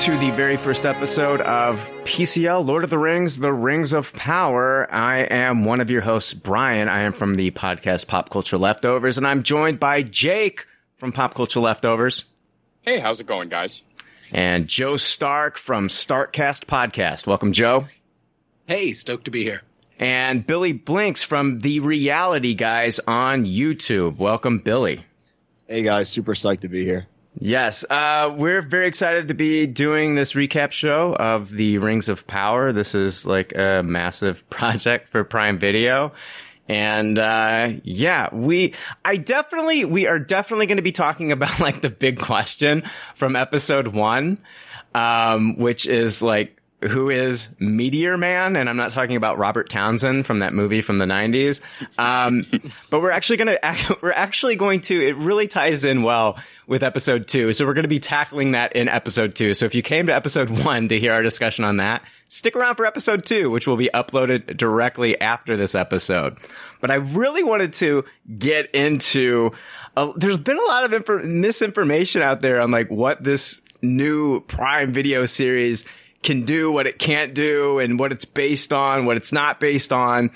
welcome to the very first episode of PCL Lord of the Rings, The Rings of Power. I am one of your hosts, Brian. I am from the podcast Pop Culture Leftovers, and I'm joined by Jake from Pop Culture Leftovers. Hey, how's it going, guys? And Joe Stark from Starkcast Podcast. Welcome, Joe. Hey, stoked to be here. And Billy Blinks from The Reality Guys on YouTube. Welcome, Billy. Hey, guys. Super psyched to be here. Yes, uh, we're very excited to be doing this recap show of the Rings of Power. This is like a massive project for Prime Video. And, uh, yeah, we, I definitely, we are definitely going to be talking about like the big question from episode one, um, which is like, who is Meteor Man, and I'm not talking about Robert Townsend from that movie from the 90s. Um, but we're actually going to, we're actually going to, it really ties in well with episode two. So we're going to be tackling that in episode two. So if you came to episode one to hear our discussion on that, stick around for episode two, which will be uploaded directly after this episode. But I really wanted to get into, uh, there's been a lot of infor- misinformation out there on like what this new Prime Video series can do, what it can't do, and what it's based on, what it's not based on.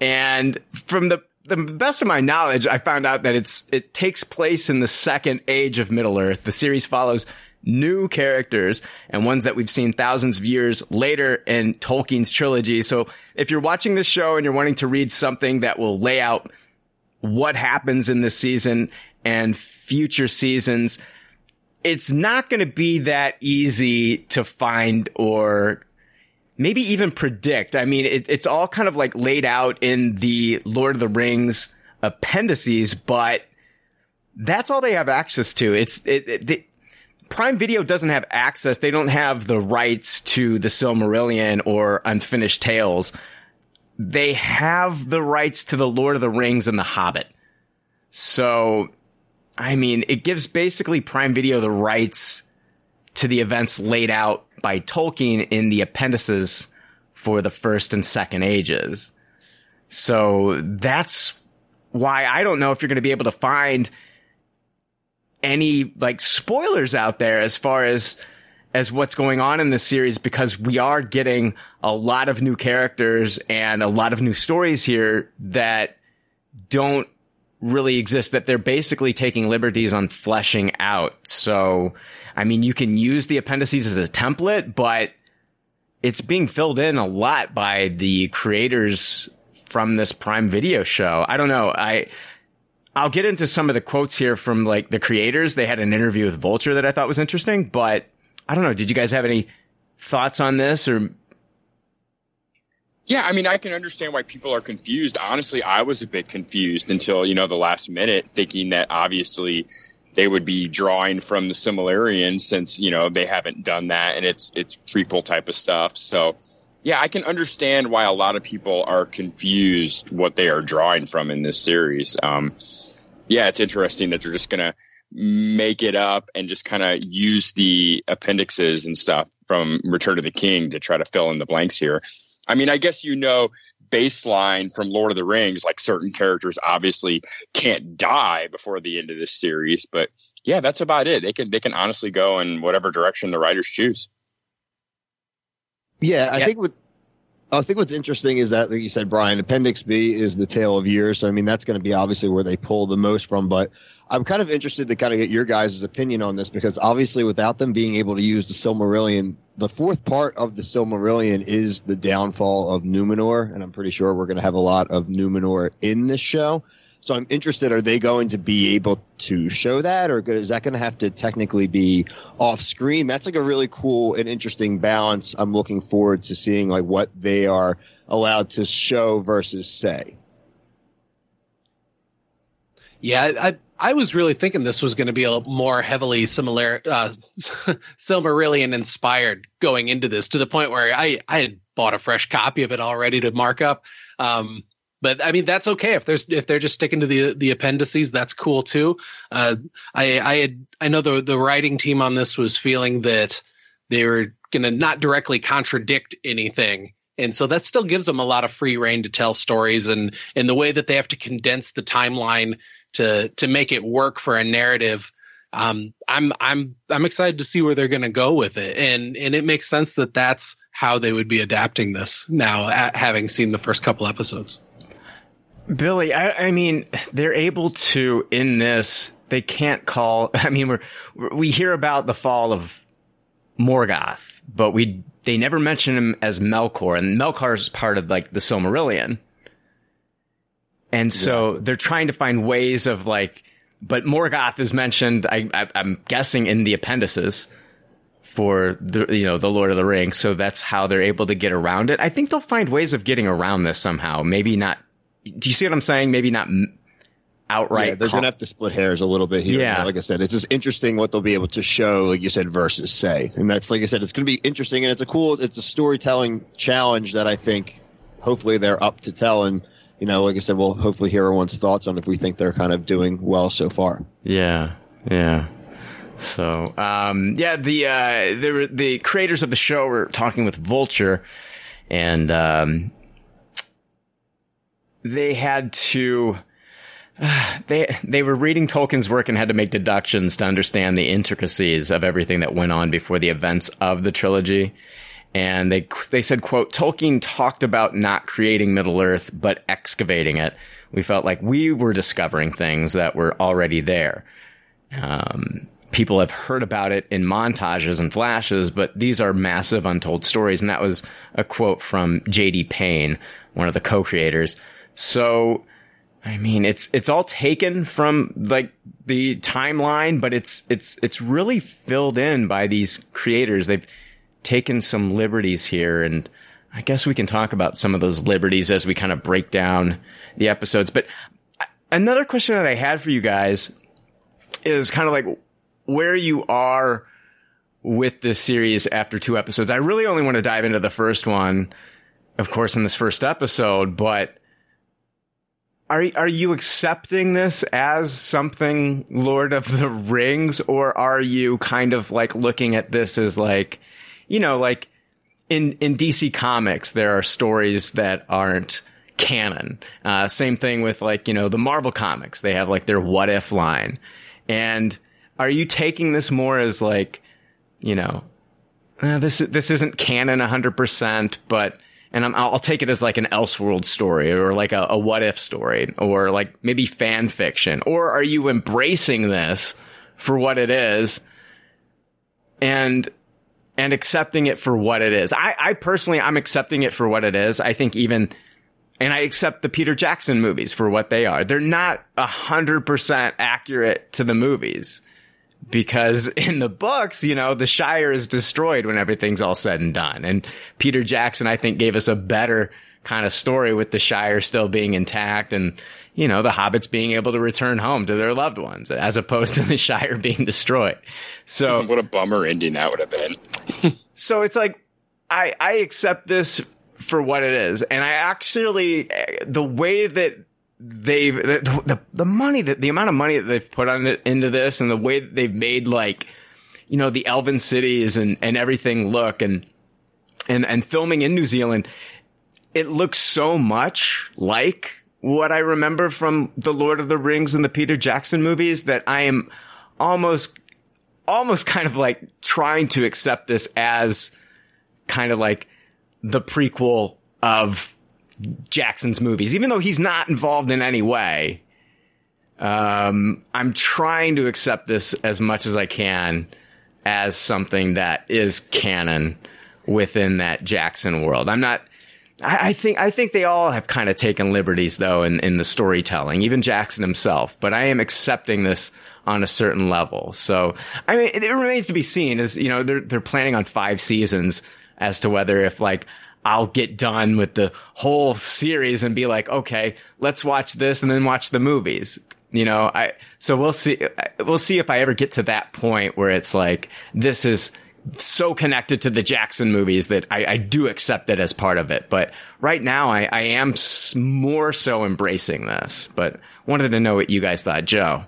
And from the the best of my knowledge, I found out that it's it takes place in the second age of Middle Earth. The series follows new characters and ones that we've seen thousands of years later in Tolkien's trilogy. So if you're watching this show and you're wanting to read something that will lay out what happens in this season and future seasons, it's not going to be that easy to find or maybe even predict. I mean, it, it's all kind of like laid out in the Lord of the Rings appendices, but that's all they have access to. It's it, it Prime Video doesn't have access. They don't have the rights to the Silmarillion or Unfinished Tales. They have the rights to the Lord of the Rings and the Hobbit. So I mean, it gives basically Prime Video the rights to the events laid out by Tolkien in the appendices for the first and second ages. So that's why I don't know if you're going to be able to find any like spoilers out there as far as as what's going on in this series because we are getting a lot of new characters and a lot of new stories here that don't really exist that they're basically taking liberties on fleshing out. So, I mean, you can use the appendices as a template, but it's being filled in a lot by the creators from this Prime Video show. I don't know. I, I'll get into some of the quotes here from like the creators. They had an interview with Vulture that I thought was interesting, but I don't know. Did you guys have any thoughts on this or yeah, I mean, I can understand why people are confused. Honestly, I was a bit confused until, you know, the last minute, thinking that obviously they would be drawing from the Silmarillion since, you know, they haven't done that and it's it's prequel type of stuff. So yeah, I can understand why a lot of people are confused what they are drawing from in this series. Um, yeah, it's interesting that they're just gonna make it up and just kind of use the appendixes and stuff from Return of the King to try to fill in the blanks here. I mean, I guess you know baseline from Lord of the Rings, like certain characters obviously can't die before the end of this series, but yeah, that's about it. They can they can honestly go in whatever direction the writers choose. Yeah, I yeah. think what I think what's interesting is that, like you said, Brian, Appendix B is the tale of years. So, I mean, that's going to be obviously where they pull the most from. But I'm kind of interested to kind of get your guys' opinion on this because obviously, without them being able to use the Silmarillion, the fourth part of the Silmarillion is the downfall of Numenor. And I'm pretty sure we're going to have a lot of Numenor in this show. So I'm interested, are they going to be able to show that or is that going to have to technically be off screen? That's like a really cool and interesting balance. I'm looking forward to seeing like what they are allowed to show versus say. Yeah, I I was really thinking this was going to be a more heavily similar uh, Silmarillion inspired going into this to the point where I I had bought a fresh copy of it already to mark up. Um, but I mean that's okay if there's if they're just sticking to the the appendices that's cool too. Uh, I I had I know the the writing team on this was feeling that they were going to not directly contradict anything. And so that still gives them a lot of free reign to tell stories and and the way that they have to condense the timeline to to make it work for a narrative. um, I'm I'm I'm excited to see where they're going to go with it, and and it makes sense that that's how they would be adapting this now, having seen the first couple episodes. Billy, I, I mean, they're able to in this. They can't call. I mean, we're we hear about the fall of Morgoth, but we they never mention him as Melkor, and Melkor is part of like the Silmarillion. And so yeah. they're trying to find ways of like, but Morgoth is mentioned. I, I, I'm guessing in the appendices for the you know the Lord of the Rings, so that's how they're able to get around it. I think they'll find ways of getting around this somehow. Maybe not. Do you see what I'm saying? Maybe not outright. Yeah, they're gonna have to split hairs a little bit here. Yeah, like I said, it's just interesting what they'll be able to show, like you said, versus say, and that's like I said, it's gonna be interesting, and it's a cool, it's a storytelling challenge that I think hopefully they're up to tell and you know, like I said, we'll hopefully hear everyone's thoughts on if we think they're kind of doing well so far. Yeah, yeah. So, um, yeah, the uh, the the creators of the show were talking with Vulture, and um, they had to. they they were reading Tolkien's work and had to make deductions to understand the intricacies of everything that went on before the events of the trilogy and they they said quote Tolkien talked about not creating Middle Earth but excavating it. We felt like we were discovering things that were already there. Um, people have heard about it in montages and flashes, but these are massive untold stories. And that was a quote from J.D. Payne, one of the co-creators. So, I mean, it's it's all taken from like the timeline, but it's it's it's really filled in by these creators. They've taken some liberties here and I guess we can talk about some of those liberties as we kind of break down the episodes. But another question that I had for you guys is kind of like where you are with this series after two episodes. I really only want to dive into the first one, of course, in this first episode, but are are you accepting this as something Lord of the Rings or are you kind of like looking at this as like you know, like in in DC Comics, there are stories that aren't canon. Uh, same thing with like you know the Marvel comics; they have like their what if line. And are you taking this more as like, you know, uh, this this isn't canon hundred percent, but and i will take it as like an Elseworld story or like a, a what if story or like maybe fan fiction, or are you embracing this for what it is? And and accepting it for what it is. I, I personally, I'm accepting it for what it is. I think even, and I accept the Peter Jackson movies for what they are. They're not a hundred percent accurate to the movies because in the books, you know, the Shire is destroyed when everything's all said and done. And Peter Jackson, I think, gave us a better kind of story with the Shire still being intact and, you know, the hobbits being able to return home to their loved ones as opposed to the Shire being destroyed. So what a bummer ending that would have been. so it's like, I, I accept this for what it is. And I actually, the way that they've, the, the, the money that, the amount of money that they've put on it into this and the way that they've made like, you know, the elven cities and, and everything look and, and, and filming in New Zealand, it looks so much like what I remember from the Lord of the Rings and the Peter Jackson movies that I am almost, almost kind of like trying to accept this as kind of like the prequel of Jackson's movies, even though he's not involved in any way. Um, I'm trying to accept this as much as I can as something that is canon within that Jackson world. I'm not, I, I think I think they all have kind of taken liberties though in, in the storytelling, even Jackson himself. But I am accepting this on a certain level. So I mean, it, it remains to be seen. As you know, they're they're planning on five seasons as to whether if like I'll get done with the whole series and be like, okay, let's watch this and then watch the movies. You know, I so we'll see. We'll see if I ever get to that point where it's like this is so connected to the Jackson movies that I, I, do accept it as part of it. But right now, I, I am more so embracing this. But wanted to know what you guys thought, Joe.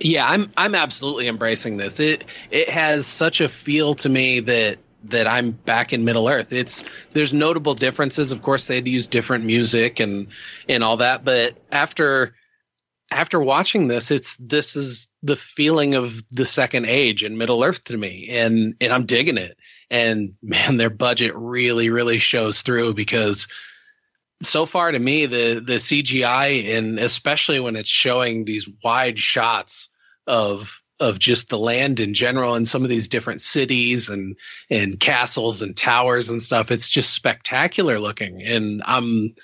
Yeah, I'm I'm absolutely embracing this. It it has such a feel to me that that I'm back in Middle Earth. It's there's notable differences. Of course, they had to use different music and and all that. But after after watching this, it's this is the feeling of the second age in Middle Earth to me, and and I'm digging it. And man, their budget really, really shows through because so far to me, the the CGI and especially when it's showing these wide shots of of just the land in general and some of these different cities and and castles and towers and stuff, it's just spectacular looking, and I'm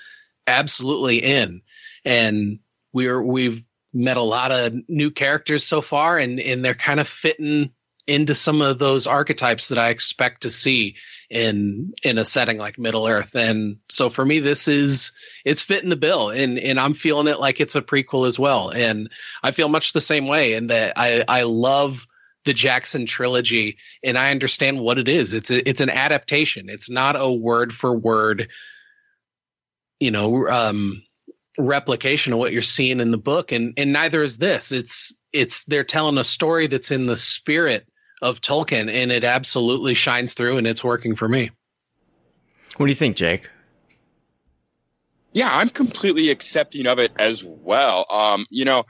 absolutely in. And we're we've met a lot of new characters so far and and they're kind of fitting into some of those archetypes that I expect to see in in a setting like Middle Earth. And so for me this is it's fitting the bill and and I'm feeling it like it's a prequel as well. And I feel much the same way in that I I love the Jackson trilogy and I understand what it is. It's a, it's an adaptation. It's not a word for word you know um replication of what you're seeing in the book and and neither is this it's it's they're telling a story that's in the spirit of Tolkien and it absolutely shines through and it's working for me. What do you think, Jake? Yeah, I'm completely accepting of it as well. Um, you know,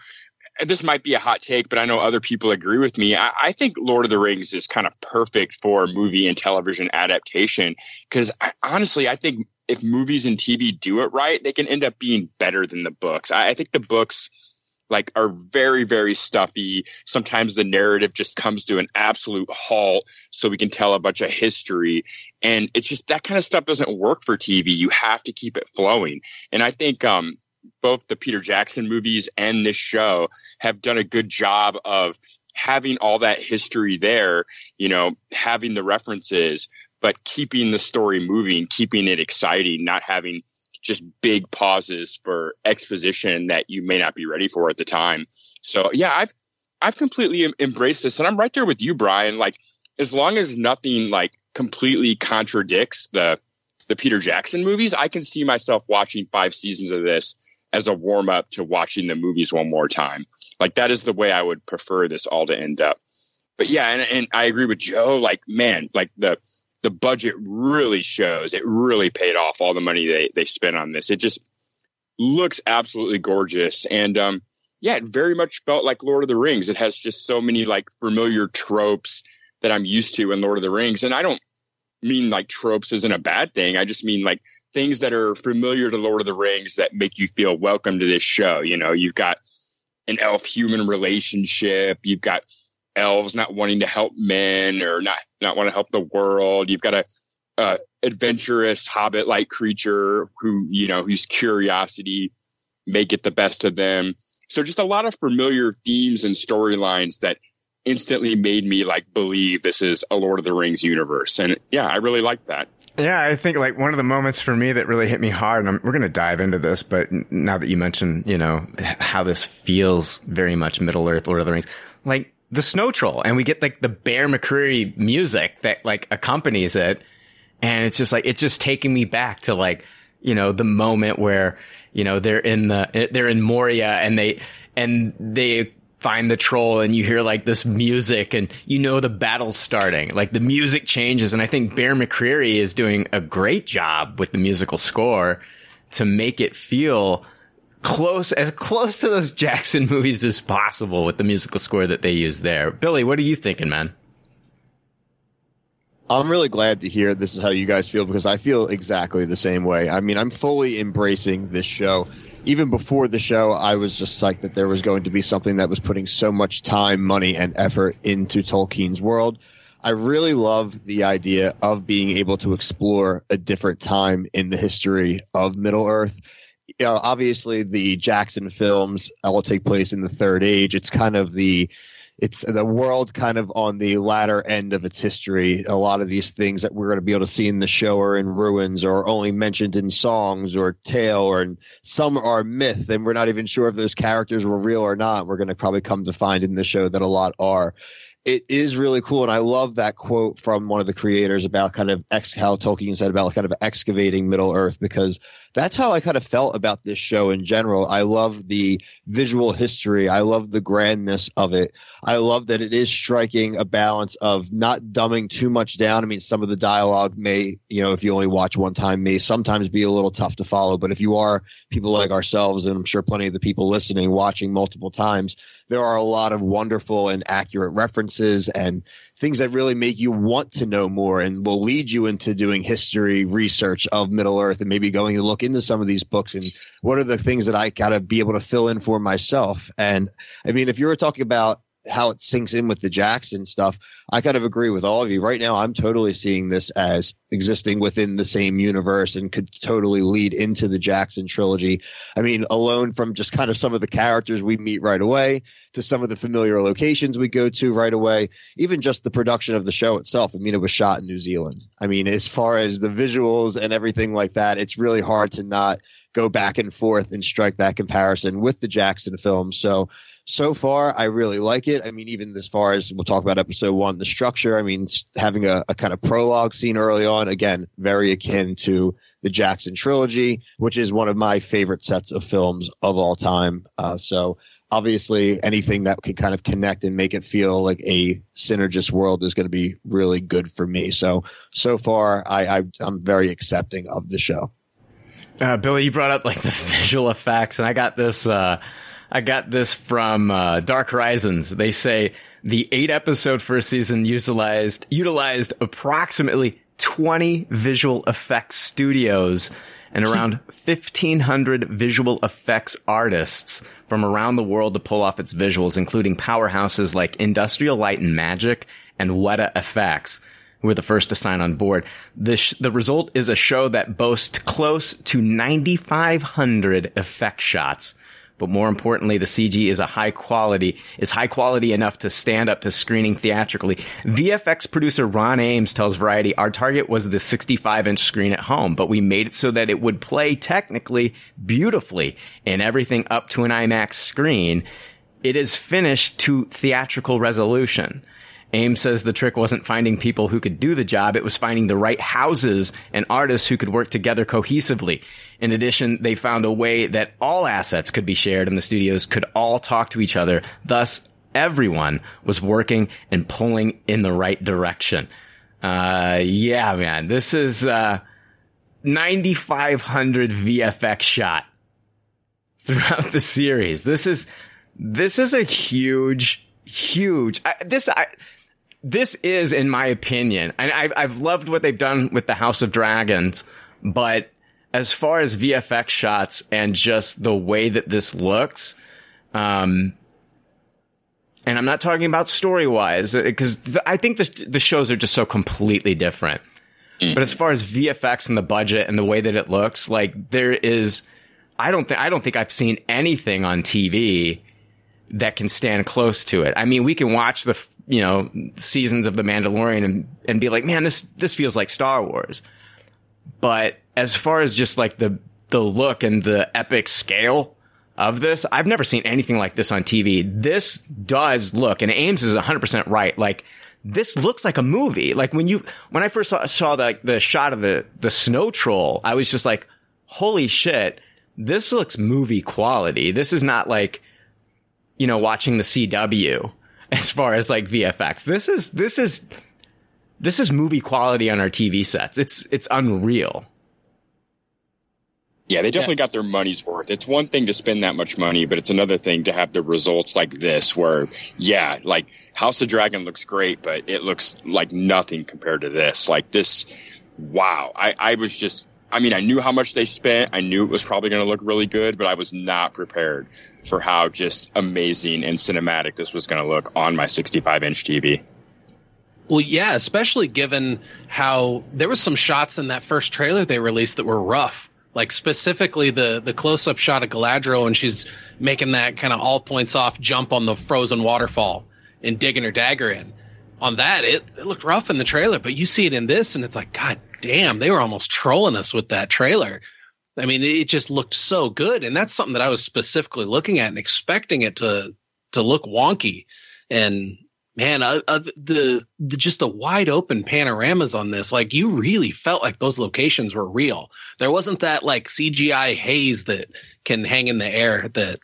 this might be a hot take, but I know other people agree with me. I, I think Lord of the Rings is kind of perfect for movie and television adaptation because honestly, I think if movies and TV do it right, they can end up being better than the books. I, I think the books like are very very stuffy sometimes the narrative just comes to an absolute halt so we can tell a bunch of history and it's just that kind of stuff doesn't work for tv you have to keep it flowing and i think um, both the peter jackson movies and this show have done a good job of having all that history there you know having the references but keeping the story moving, keeping it exciting, not having just big pauses for exposition that you may not be ready for at the time. So yeah, I've I've completely embraced this, and I'm right there with you, Brian. Like as long as nothing like completely contradicts the the Peter Jackson movies, I can see myself watching five seasons of this as a warm up to watching the movies one more time. Like that is the way I would prefer this all to end up. But yeah, and, and I agree with Joe. Like man, like the the budget really shows. It really paid off all the money they they spent on this. It just looks absolutely gorgeous, and um, yeah, it very much felt like Lord of the Rings. It has just so many like familiar tropes that I'm used to in Lord of the Rings, and I don't mean like tropes isn't a bad thing. I just mean like things that are familiar to Lord of the Rings that make you feel welcome to this show. You know, you've got an elf human relationship. You've got elves not wanting to help men or not not want to help the world. You've got a, a adventurous hobbit like creature who you know whose curiosity may get the best of them. So just a lot of familiar themes and storylines that instantly made me like believe this is a Lord of the Rings universe. And yeah, I really like that. Yeah, I think like one of the moments for me that really hit me hard, and I'm, we're going to dive into this, but now that you mentioned, you know, how this feels very much Middle Earth, Lord of the Rings, like the snow troll and we get like the bear mccreary music that like accompanies it and it's just like it's just taking me back to like you know the moment where you know they're in the eh, they're in moria and they and they find the troll and you hear like this music and you know the battle's starting like the music changes and i think bear mccreary is doing a great job with the musical score to make it feel close as close to those Jackson movies as possible with the musical score that they use there. Billy, what are you thinking, man? I'm really glad to hear this is how you guys feel because I feel exactly the same way. I mean, I'm fully embracing this show. Even before the show, I was just psyched that there was going to be something that was putting so much time, money, and effort into Tolkien's world. I really love the idea of being able to explore a different time in the history of Middle Earth you know, obviously the Jackson films all take place in the Third Age. It's kind of the it's the world kind of on the latter end of its history. A lot of these things that we're going to be able to see in the show are in ruins or only mentioned in songs or tale or some are myth and we're not even sure if those characters were real or not. We're going to probably come to find in the show that a lot are it is really cool, and I love that quote from one of the creators about kind of ex how Tolkien said about kind of excavating Middle Earth because that's how I kind of felt about this show in general. I love the visual history. I love the grandness of it. I love that it is striking a balance of not dumbing too much down. I mean, some of the dialogue may, you know, if you only watch one time, may sometimes be a little tough to follow. But if you are people like ourselves, and I'm sure plenty of the people listening, watching multiple times, there are a lot of wonderful and accurate references and things that really make you want to know more and will lead you into doing history research of Middle Earth and maybe going to look into some of these books and what are the things that I got to be able to fill in for myself. And I mean, if you were talking about how it sinks in with the Jackson stuff, I kind of agree with all of you. Right now, I'm totally seeing this as existing within the same universe and could totally lead into the Jackson trilogy. I mean, alone from just kind of some of the characters we meet right away to some of the familiar locations we go to right away, even just the production of the show itself. I mean, it was shot in New Zealand. I mean, as far as the visuals and everything like that, it's really hard to not go back and forth and strike that comparison with the Jackson film. So, so far, I really like it. I mean, even as far as we'll talk about episode one, the structure, I mean, having a, a kind of prologue scene early on, again, very akin to the Jackson trilogy, which is one of my favorite sets of films of all time. Uh, so, obviously anything that can kind of connect and make it feel like a synergist world is going to be really good for me. So so far, I, I am very accepting of the show. Uh, Billy, you brought up like the visual effects, and I got this. Uh, I got this from uh, Dark Horizons. They say the eight episode first season utilized utilized approximately 20 visual effects studios and around 1500 visual effects artists from around the world to pull off its visuals, including powerhouses like Industrial Light and Magic and Weta Effects who were the first to sign on board. The, sh- the result is a show that boasts close to 9,500 effect shots. But more importantly, the CG is a high quality, is high quality enough to stand up to screening theatrically. VFX producer Ron Ames tells Variety, our target was the 65 inch screen at home, but we made it so that it would play technically beautifully and everything up to an IMAX screen. It is finished to theatrical resolution. Ames says the trick wasn't finding people who could do the job, it was finding the right houses and artists who could work together cohesively. In addition, they found a way that all assets could be shared and the studios could all talk to each other. Thus, everyone was working and pulling in the right direction. Uh, yeah, man, this is, uh, 9,500 VFX shot throughout the series. This is, this is a huge, huge, I, this, I, this is, in my opinion, and I've, I've loved what they've done with the House of Dragons, but as far as VFX shots and just the way that this looks, um, and I'm not talking about story wise because I think the the shows are just so completely different. But as far as VFX and the budget and the way that it looks, like there is, I don't think I don't think I've seen anything on TV that can stand close to it. I mean, we can watch the you know seasons of the Mandalorian and and be like, man, this this feels like Star Wars. But as far as just like the the look and the epic scale of this, I've never seen anything like this on TV. This does look, and Ames is 100% right. Like, this looks like a movie. Like when you, when I first saw, saw the, the shot of the, the snow troll, I was just like, holy shit, this looks movie quality. This is not like, you know, watching the CW as far as like VFX. This is, this is, this is movie quality on our TV sets. It's, it's unreal. Yeah, they definitely yeah. got their money's worth. It's one thing to spend that much money, but it's another thing to have the results like this, where, yeah, like House of Dragon looks great, but it looks like nothing compared to this. Like this, wow. I, I was just, I mean, I knew how much they spent. I knew it was probably going to look really good, but I was not prepared for how just amazing and cinematic this was going to look on my 65 inch TV. Well, yeah, especially given how there was some shots in that first trailer they released that were rough like specifically the the close up shot of Galadriel and she's making that kind of all points off jump on the frozen waterfall and digging her dagger in. On that, it, it looked rough in the trailer, but you see it in this, and it's like, God damn, they were almost trolling us with that trailer. I mean, it just looked so good, and that's something that I was specifically looking at and expecting it to to look wonky. And man, uh, uh, the, the just the wide open panoramas on this, like you really felt like those locations were real. There wasn't that like CGI haze that can hang in the air that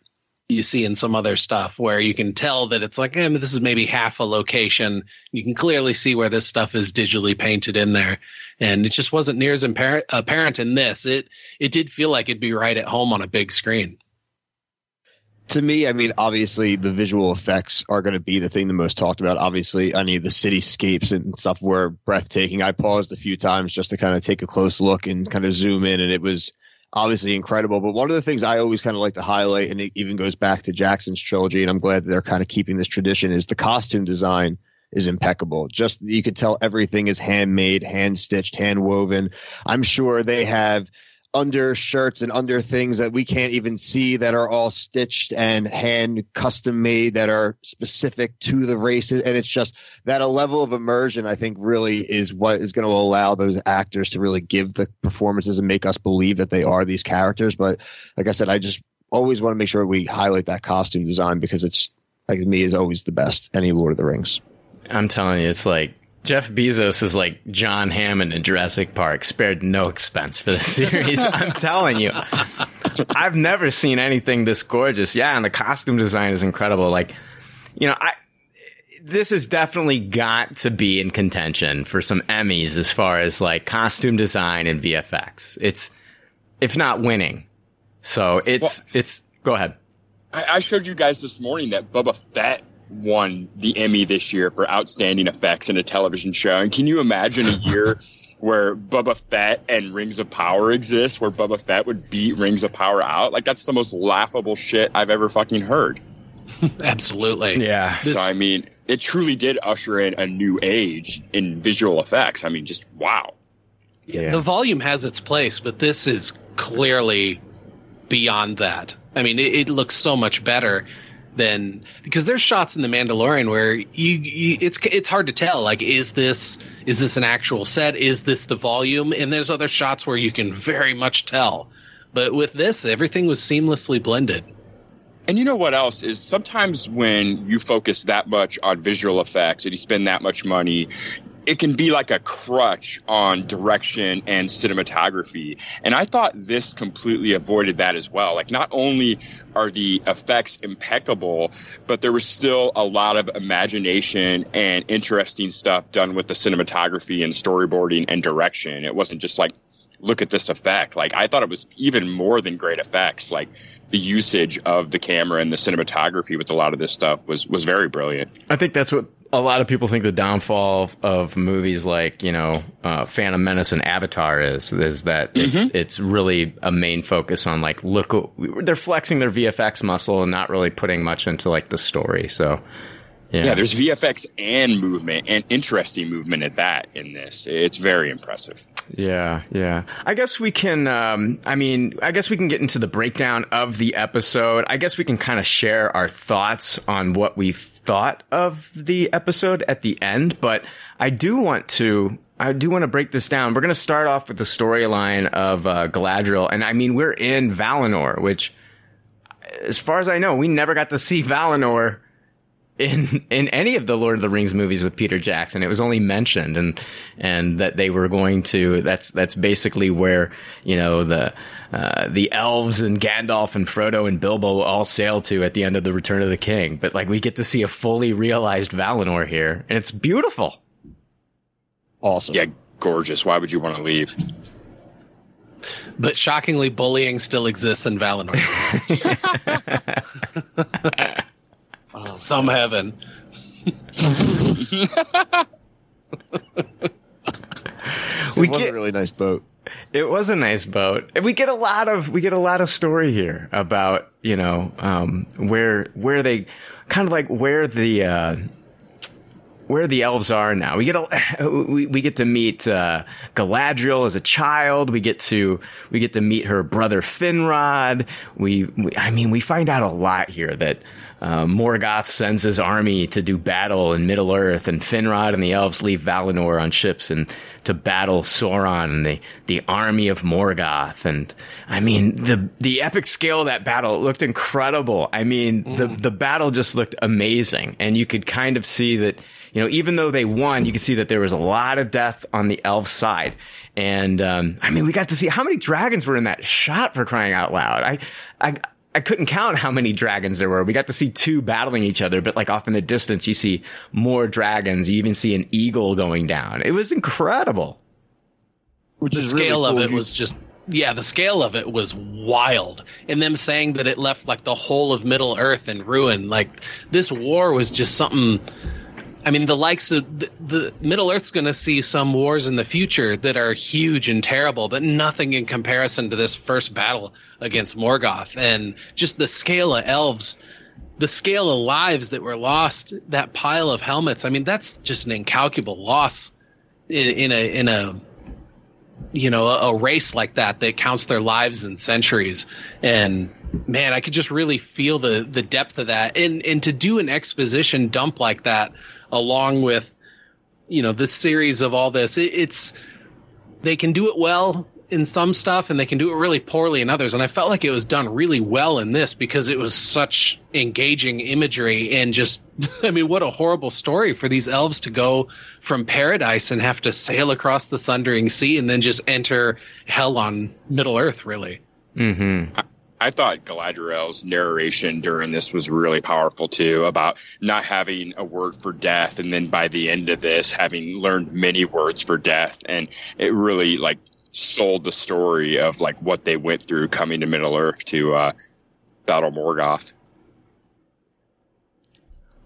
you see in some other stuff where you can tell that it's like, eh, this is maybe half a location. You can clearly see where this stuff is digitally painted in there. And it just wasn't near as apparent, apparent in this. It, it did feel like it'd be right at home on a big screen to me, I mean, obviously the visual effects are going to be the thing the most talked about. Obviously, I mean, the cityscapes and stuff were breathtaking. I paused a few times just to kind of take a close look and kind of zoom in, and it was obviously incredible. But one of the things I always kind of like to highlight, and it even goes back to Jackson's trilogy, and I'm glad that they're kind of keeping this tradition, is the costume design is impeccable. Just you could tell everything is handmade, hand stitched, hand woven. I'm sure they have under shirts and under things that we can't even see that are all stitched and hand custom made that are specific to the races and it's just that a level of immersion i think really is what is going to allow those actors to really give the performances and make us believe that they are these characters but like i said i just always want to make sure we highlight that costume design because it's like me is always the best any lord of the rings i'm telling you it's like Jeff Bezos is like John Hammond in Jurassic Park, spared no expense for the series. I'm telling you. I've never seen anything this gorgeous. Yeah, and the costume design is incredible. Like, you know, I this has definitely got to be in contention for some Emmys as far as like costume design and VFX. It's if not winning. So it's well, it's go ahead. I showed you guys this morning that Boba Fett won the Emmy this year for outstanding effects in a television show. And can you imagine a year where Boba Fett and Rings of Power exist, where Boba Fett would beat Rings of Power out? Like that's the most laughable shit I've ever fucking heard. Absolutely. Yeah. So I mean, it truly did usher in a new age in visual effects. I mean, just wow. Yeah. The volume has its place, but this is clearly beyond that. I mean, it, it looks so much better than because there's shots in the Mandalorian where you, you, it's it's hard to tell like is this is this an actual set? Is this the volume? And there's other shots where you can very much tell. But with this everything was seamlessly blended. And you know what else is sometimes when you focus that much on visual effects and you spend that much money it can be like a crutch on direction and cinematography. And I thought this completely avoided that as well. Like, not only are the effects impeccable, but there was still a lot of imagination and interesting stuff done with the cinematography and storyboarding and direction. It wasn't just like, look at this effect. Like, I thought it was even more than great effects. Like, the usage of the camera and the cinematography with a lot of this stuff was was very brilliant. I think that's what a lot of people think the downfall of movies like you know uh, Phantom Menace and Avatar is is that mm-hmm. it's it's really a main focus on like look they're flexing their VFX muscle and not really putting much into like the story. So yeah. yeah, there's VFX and movement and interesting movement at that in this. It's very impressive. Yeah, yeah. I guess we can. Um, I mean, I guess we can get into the breakdown of the episode. I guess we can kind of share our thoughts on what we thought of the episode at the end. But I do want to. I do want to break this down. We're going to start off with the storyline of uh, Galadriel, and I mean, we're in Valinor, which, as far as I know, we never got to see Valinor in in any of the Lord of the Rings movies with Peter Jackson. It was only mentioned and and that they were going to that's that's basically where, you know, the uh, the elves and Gandalf and Frodo and Bilbo all sail to at the end of the Return of the King. But like we get to see a fully realized Valinor here and it's beautiful. Awesome. Yeah, gorgeous. Why would you want to leave? But shockingly, bullying still exists in Valinor. Some heaven. we get a really nice boat. It was a nice boat. We get a lot of we get a lot of story here about you know um, where where they kind of like where the uh, where the elves are now. We get a, we, we get to meet uh, Galadriel as a child. We get to we get to meet her brother Finrod. We, we I mean we find out a lot here that uh, Morgoth sends his army to do battle in Middle Earth, and Finrod and the elves leave Valinor on ships, and to battle Sauron and the the army of Morgoth. And I mean, the the epic scale of that battle it looked incredible. I mean, mm. the the battle just looked amazing, and you could kind of see that. You know, even though they won, you could see that there was a lot of death on the elf side. And um, I mean, we got to see how many dragons were in that shot for crying out loud. I, I, I couldn't count how many dragons there were. We got to see two battling each other, but like off in the distance, you see more dragons. You even see an eagle going down. It was incredible. Which the scale really cool. of it was just yeah, the scale of it was wild. And them saying that it left like the whole of Middle Earth in ruin. Like this war was just something I mean, the likes of the, the Middle Earth's going to see some wars in the future that are huge and terrible, but nothing in comparison to this first battle against Morgoth. And just the scale of elves, the scale of lives that were lost, that pile of helmets. I mean, that's just an incalculable loss in, in a in a you know a, a race like that that counts their lives in centuries. And man, I could just really feel the the depth of that. And and to do an exposition dump like that along with you know this series of all this. It, it's they can do it well in some stuff and they can do it really poorly in others. And i felt like it was done really well in this because it was such engaging imagery and just i mean what a horrible story for these elves to go from paradise and have to sail across the sundering sea and then just enter hell on middle earth really. Mm-hmm. I thought Galadriel's narration during this was really powerful too, about not having a word for death, and then by the end of this, having learned many words for death, and it really like sold the story of like what they went through coming to Middle Earth to uh, battle Morgoth.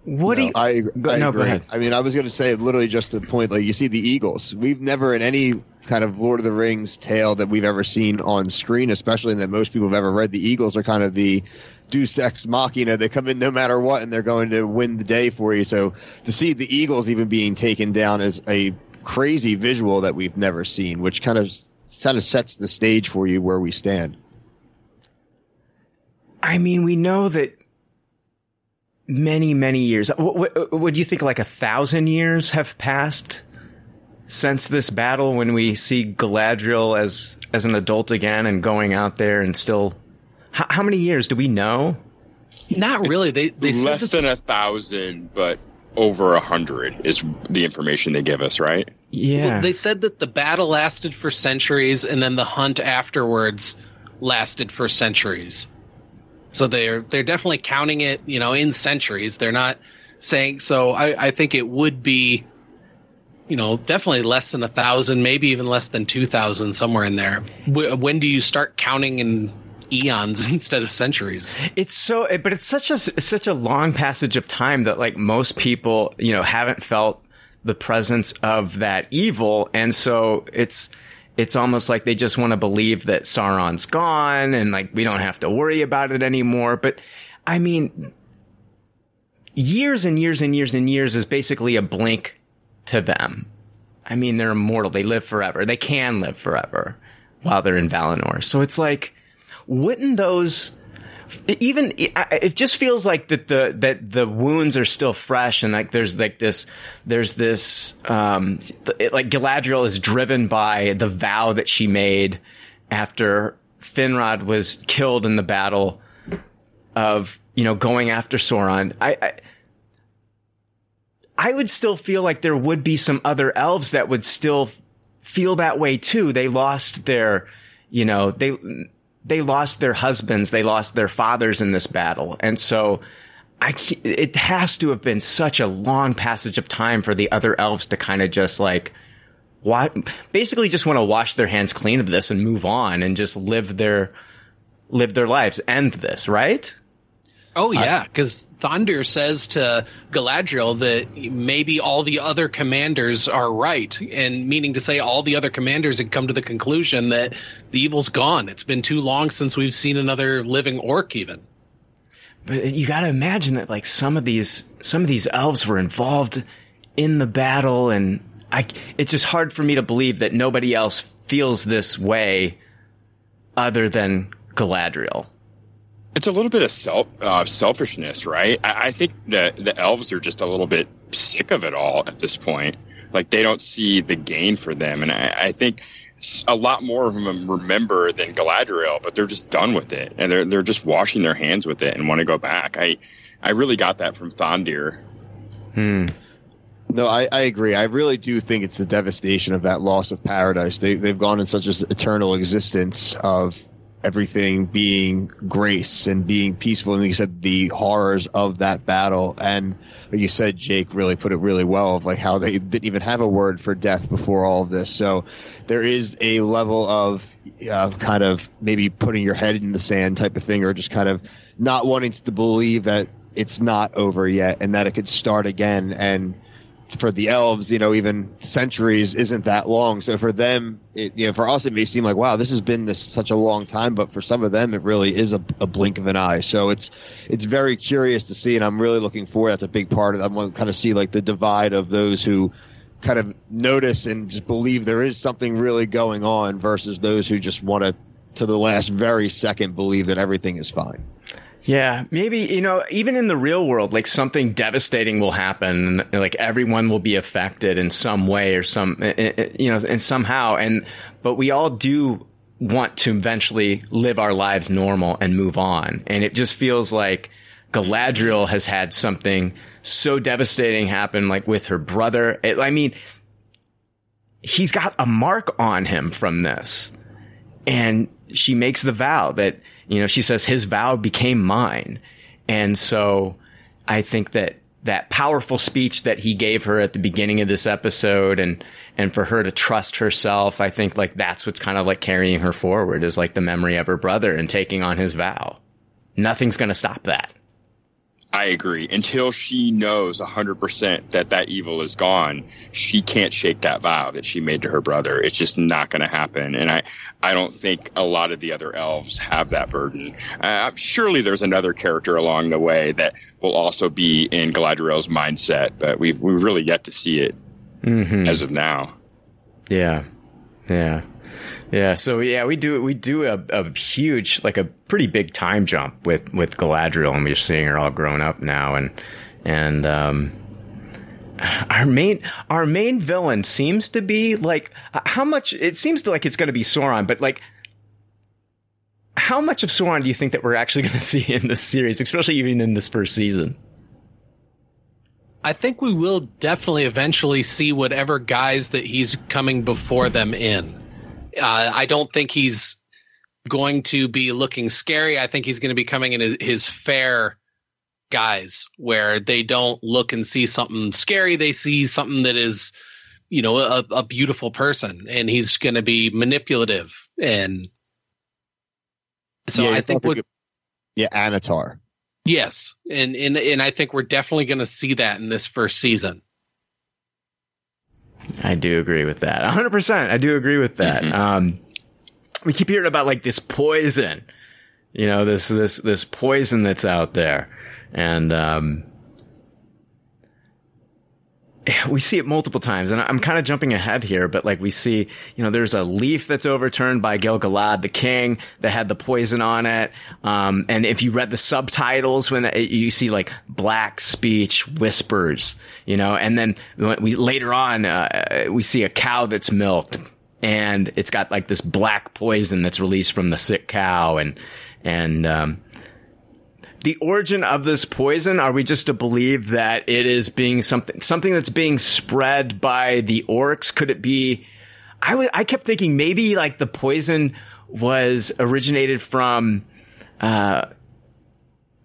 What no, do you? I, I no, agree. I mean, I was going to say literally just the point. Like you see the Eagles. We've never in any kind of Lord of the Rings tale that we've ever seen on screen, especially that most people have ever read. The Eagles are kind of the Deus Ex Machina. They come in no matter what, and they're going to win the day for you. So to see the Eagles even being taken down is a crazy visual that we've never seen, which kind of kind of sets the stage for you where we stand. I mean, we know that many, many years. What, what, what do you think? Like a thousand years have passed since this battle when we see Galadriel as as an adult again and going out there and still how, how many years do we know? Not really. They they less than a thousand, but over a hundred is the information they give us, right? Yeah. Well, they said that the battle lasted for centuries, and then the hunt afterwards lasted for centuries. So they're they're definitely counting it, you know, in centuries. They're not saying so. I, I think it would be you know, definitely less than a thousand, maybe even less than two thousand, somewhere in there. When do you start counting in eons instead of centuries? It's so, but it's such a such a long passage of time that like most people, you know, haven't felt the presence of that evil, and so it's it's almost like they just want to believe that Sauron's gone and like we don't have to worry about it anymore. But I mean, years and years and years and years is basically a blink to them. I mean, they're immortal. They live forever. They can live forever while they're in Valinor. So it's like, wouldn't those, even, it just feels like that the, that the wounds are still fresh and like there's like this, there's this, um, like Galadriel is driven by the vow that she made after Finrod was killed in the battle of, you know, going after Sauron. I, I I would still feel like there would be some other elves that would still feel that way too. They lost their, you know, they, they lost their husbands. They lost their fathers in this battle. And so I, it has to have been such a long passage of time for the other elves to kind of just like, what, basically just want to wash their hands clean of this and move on and just live their, live their lives, end this, right? Oh yeah, because Thondir says to Galadriel that maybe all the other commanders are right, and meaning to say all the other commanders had come to the conclusion that the evil's gone. It's been too long since we've seen another living orc, even. But you got to imagine that like some of these some of these elves were involved in the battle, and I it's just hard for me to believe that nobody else feels this way other than Galadriel it's a little bit of self uh, selfishness, right? I, I think that the elves are just a little bit sick of it all at this point. Like they don't see the gain for them, and I, I think a lot more of them remember than Galadriel, but they're just done with it, and they're they're just washing their hands with it and want to go back. I I really got that from Thondir. Hmm. No, I, I agree. I really do think it's the devastation of that loss of paradise. They they've gone in such an eternal existence of everything being grace and being peaceful. And you said, the horrors of that battle. And you said, Jake really put it really well of like how they didn't even have a word for death before all of this. So there is a level of uh, kind of maybe putting your head in the sand type of thing, or just kind of not wanting to believe that it's not over yet and that it could start again. And for the elves, you know, even centuries isn't that long. So for them, it, you know, for us, it may seem like, wow, this has been this such a long time, but for some of them, it really is a, a blink of an eye. So it's, it's very curious to see. And I'm really looking forward. That's a big part of. I want to kind of see like the divide of those who kind of notice and just believe there is something really going on versus those who just want to, to the last very second, believe that everything is fine. Yeah, maybe, you know, even in the real world, like something devastating will happen and like everyone will be affected in some way or some, eh, eh, eh, you know, and somehow. And, but we all do want to eventually live our lives normal and move on. And it just feels like Galadriel has had something so devastating happen, like with her brother. It, I mean, he's got a mark on him from this. And she makes the vow that, you know, she says his vow became mine. And so I think that that powerful speech that he gave her at the beginning of this episode and, and for her to trust herself, I think like that's what's kind of like carrying her forward is like the memory of her brother and taking on his vow. Nothing's going to stop that. I agree. Until she knows 100% that that evil is gone, she can't shake that vow that she made to her brother. It's just not going to happen. And I, I don't think a lot of the other elves have that burden. Uh, surely there's another character along the way that will also be in Galadriel's mindset, but we've, we've really yet to see it mm-hmm. as of now. Yeah. Yeah. Yeah, so yeah, we do we do a, a huge, like a pretty big time jump with with Galadriel, and we're seeing her all grown up now, and and um, our main our main villain seems to be like how much it seems to like it's going to be Sauron, but like how much of Sauron do you think that we're actually going to see in this series, especially even in this first season? I think we will definitely eventually see whatever guise that he's coming before them in. Uh, I don't think he's going to be looking scary. I think he's going to be coming in his, his fair guise where they don't look and see something scary. They see something that is, you know, a, a beautiful person and he's going to be manipulative. And so yeah, I think what, yeah, Annatar. Yes. And, and, and I think we're definitely going to see that in this first season. I do agree with that. 100%. I do agree with that. Mm-hmm. Um, we keep hearing about like this poison, you know, this, this, this poison that's out there. And, um, we see it multiple times, and I'm kind of jumping ahead here, but like we see, you know, there's a leaf that's overturned by Gil-galad, the king, that had the poison on it. Um, and if you read the subtitles, when you see like black speech whispers, you know, and then we later on uh, we see a cow that's milked, and it's got like this black poison that's released from the sick cow, and and um, the origin of this poison? Are we just to believe that it is being something something that's being spread by the orcs? Could it be? I, w- I kept thinking maybe like the poison was originated from. Uh,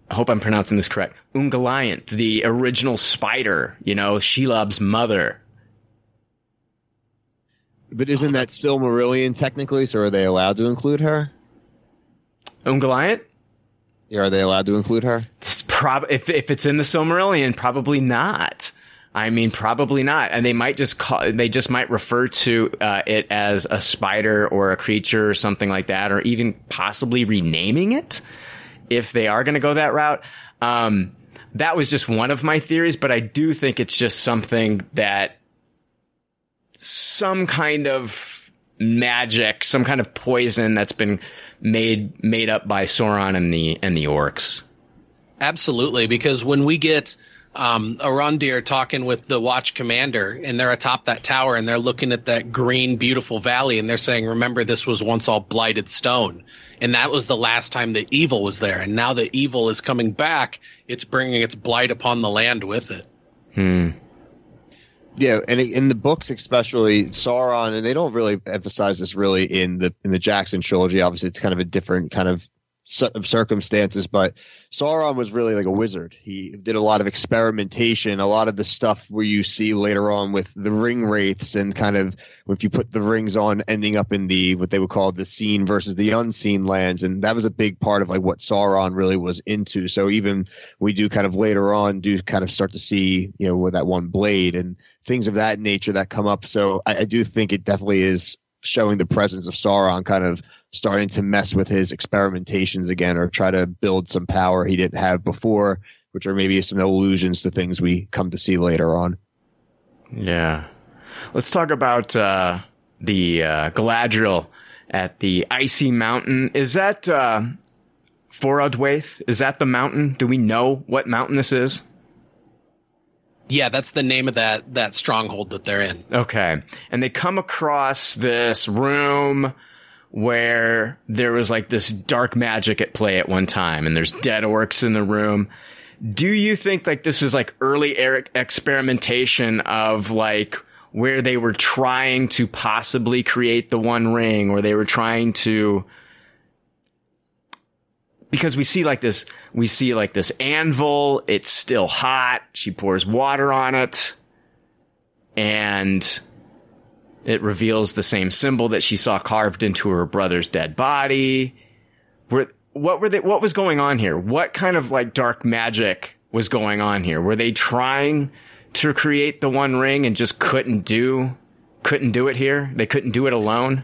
I hope I'm pronouncing this correct. Ungoliant, the original spider. You know, Shelob's mother. But isn't that Silmarillion technically? So are they allowed to include her? Ungoliant? Are they allowed to include her? It's prob- if, if it's in the Silmarillion, probably not. I mean, probably not. And they might just call, they just might refer to uh, it as a spider or a creature or something like that, or even possibly renaming it if they are going to go that route. Um, that was just one of my theories, but I do think it's just something that some kind of magic, some kind of poison that's been made made up by Sauron and the and the orcs. Absolutely, because when we get um, Arondir talking with the Watch Commander, and they're atop that tower, and they're looking at that green, beautiful valley, and they're saying, "Remember, this was once all blighted stone." and that was the last time the evil was there. And now the evil is coming back. It's bringing its blight upon the land with it. Hmm. Yeah, and in the books, especially Sauron, and they don't really emphasize this really in the in the Jackson trilogy. Obviously, it's kind of a different kind of circumstances, but Sauron was really like a wizard. He did a lot of experimentation, a lot of the stuff where you see later on with the ring wraiths and kind of if you put the rings on, ending up in the what they would call the seen versus the unseen lands, and that was a big part of like what Sauron really was into. So even we do kind of later on do kind of start to see you know with that one blade and things of that nature that come up. So I, I do think it definitely is showing the presence of Sauron kind of starting to mess with his experimentations again or try to build some power he didn't have before, which are maybe some allusions to things we come to see later on. Yeah. Let's talk about uh, the uh, Galadriel at the Icy Mountain. Is that uh, Forodwaith? Is that the mountain? Do we know what mountain this is? Yeah, that's the name of that that stronghold that they're in. Okay. And they come across this room where there was like this dark magic at play at one time and there's dead orcs in the room. Do you think like this is like early Eric experimentation of like where they were trying to possibly create the one ring or they were trying to because we see like this we see like this anvil it's still hot she pours water on it and it reveals the same symbol that she saw carved into her brother's dead body. Were, what were they, what was going on here? What kind of like dark magic was going on here? Were they trying to create the one ring and just couldn't do, couldn't do it here? They couldn't do it alone?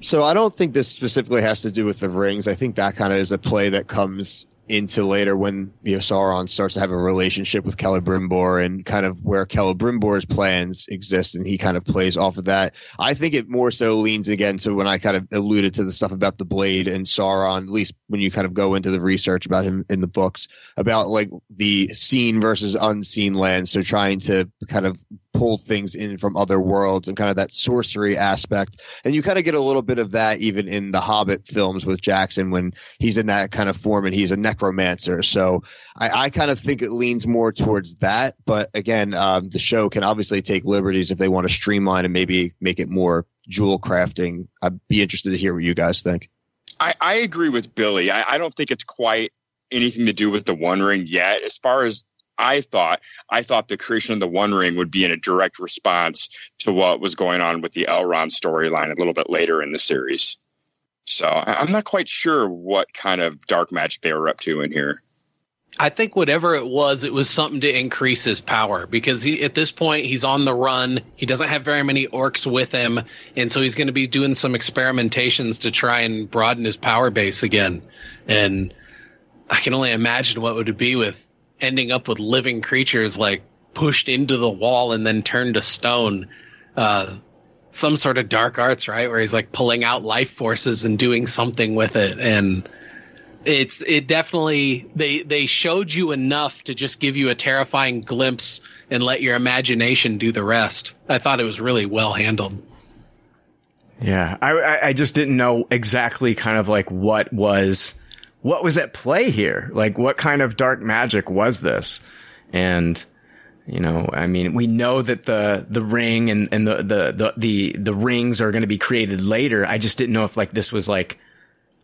So I don't think this specifically has to do with the rings. I think that kind of is a play that comes into later when you know, Sauron starts to have a relationship with Celebrimbor and kind of where Celebrimbor's plans exist, and he kind of plays off of that. I think it more so leans again to when I kind of alluded to the stuff about the blade and Sauron, at least when you kind of go into the research about him in the books, about like the seen versus unseen land. So trying to kind of pull things in from other worlds and kind of that sorcery aspect. And you kind of get a little bit of that even in the Hobbit films with Jackson when he's in that kind of form and he's a necromancer. So I, I kind of think it leans more towards that. But again, um, the show can obviously take liberties if they want to streamline and maybe make it more jewel crafting. I'd be interested to hear what you guys think. I, I agree with Billy. I, I don't think it's quite anything to do with the One Ring yet. As far as I thought I thought the creation of the One Ring would be in a direct response to what was going on with the Elrond storyline a little bit later in the series. So I'm not quite sure what kind of dark magic they were up to in here. I think whatever it was, it was something to increase his power because he at this point he's on the run. He doesn't have very many orcs with him, and so he's going to be doing some experimentations to try and broaden his power base again. And I can only imagine what would it be with ending up with living creatures like pushed into the wall and then turned to stone. Uh, some sort of dark arts, right? Where he's like pulling out life forces and doing something with it. And it's, it definitely, they, they showed you enough to just give you a terrifying glimpse and let your imagination do the rest. I thought it was really well handled. Yeah. I, I just didn't know exactly kind of like what was, what was at play here? Like, what kind of dark magic was this? And, you know, I mean, we know that the, the ring and, and the, the, the, the, the rings are going to be created later. I just didn't know if like this was like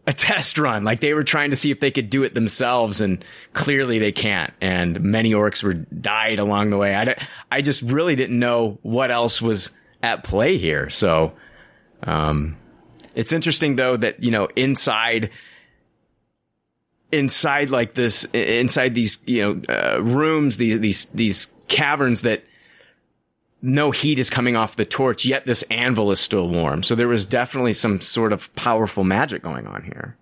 a test run. Like they were trying to see if they could do it themselves and clearly they can't. And many orcs were died along the way. I, I just really didn't know what else was at play here. So, um, it's interesting though that, you know, inside, inside like this, inside these, you know, uh, rooms, these, these, these caverns that no heat is coming off the torch, yet this anvil is still warm. So there was definitely some sort of powerful magic going on here.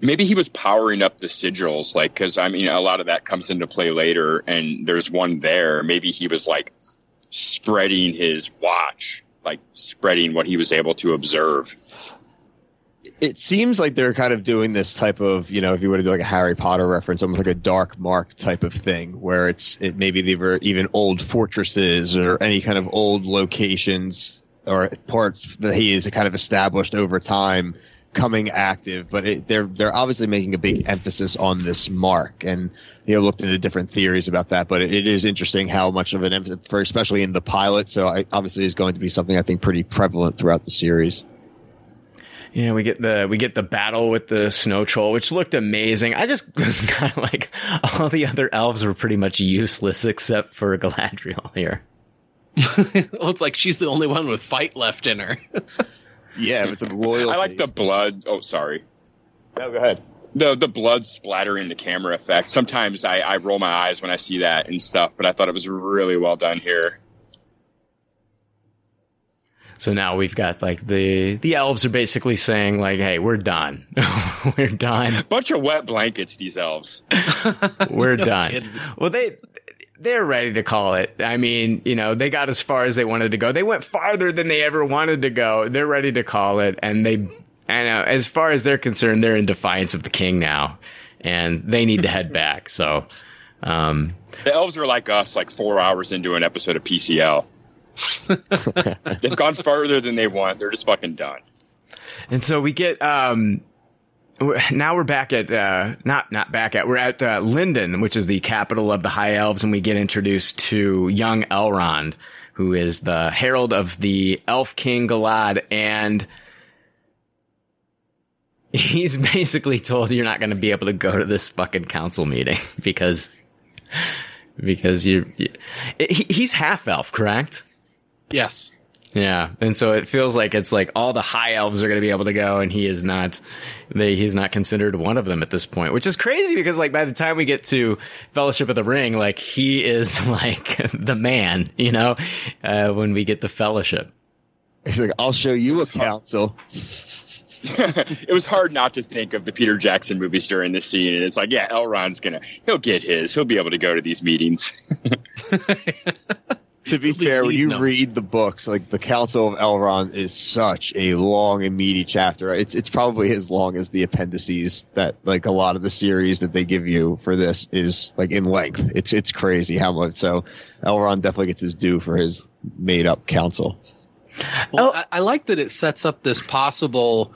Maybe he was powering up the sigils, like, because I mean, a lot of that comes into play later, and there's one there. Maybe he was like spreading his watch, like spreading what he was able to observe it seems like they're kind of doing this type of, you know, if you were to do like a Harry Potter reference, almost like a dark mark type of thing, where it's it maybe they were even old fortresses or any kind of old locations or parts that he is kind of established over time coming active. But it, they're they're obviously making a big emphasis on this mark, and you know, looked into different theories about that. But it, it is interesting how much of an emphasis, for especially in the pilot. So I, obviously, is going to be something I think pretty prevalent throughout the series. Yeah, we get the we get the battle with the snow troll, which looked amazing. I just was kind of like all the other elves were pretty much useless except for Galadriel here. well, it's like she's the only one with fight left in her. yeah, with the loyalty. I like the blood. Oh, sorry. No, go ahead. The the blood splattering the camera effect. Sometimes I, I roll my eyes when I see that and stuff, but I thought it was really well done here. So now we've got like the the elves are basically saying like, "Hey, we're done. we're done. Bunch of wet blankets, these elves. we're no done." Kidding. Well, they they're ready to call it. I mean, you know, they got as far as they wanted to go. They went farther than they ever wanted to go. They're ready to call it, and they, and uh, as far as they're concerned, they're in defiance of the king now, and they need to head back. So, um, the elves are like us, like four hours into an episode of PCL. They've gone further than they want. They're just fucking done. And so we get um now we're back at uh not not back at we're at uh, Lindon, which is the capital of the High Elves, and we get introduced to young Elrond, who is the herald of the Elf King Galad, and he's basically told you're not going to be able to go to this fucking council meeting because because you, you he's half elf, correct? Yes. Yeah, and so it feels like it's like all the high elves are going to be able to go, and he is not. They he's not considered one of them at this point, which is crazy because like by the time we get to Fellowship of the Ring, like he is like the man, you know, uh, when we get the Fellowship. He's like, "I'll show you a council." it was hard not to think of the Peter Jackson movies during this scene, and it's like, yeah, Elrond's gonna he'll get his, he'll be able to go to these meetings to be fair, when you them. read the books, like the Council of Elrond is such a long and meaty chapter. It's it's probably as long as the appendices that like a lot of the series that they give you for this is like in length. It's it's crazy how much. So Elrond definitely gets his due for his made up council. Well, oh. I, I like that it sets up this possible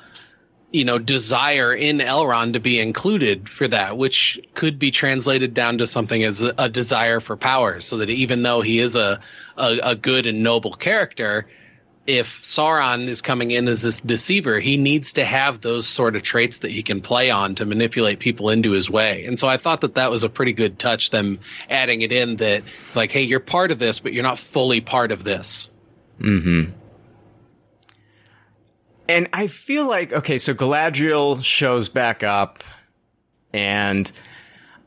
you know desire in Elrond to be included for that, which could be translated down to something as a, desire for power. So that even though he is a, a, a good and noble character, if Sauron is coming in as this deceiver, he needs to have those sort of traits that he can play on to manipulate people into his way. And so I thought that that was a pretty good touch, them adding it in that it's like, hey, you're part of this, but you're not fully part of this. Hmm. And I feel like okay, so Galadriel shows back up, and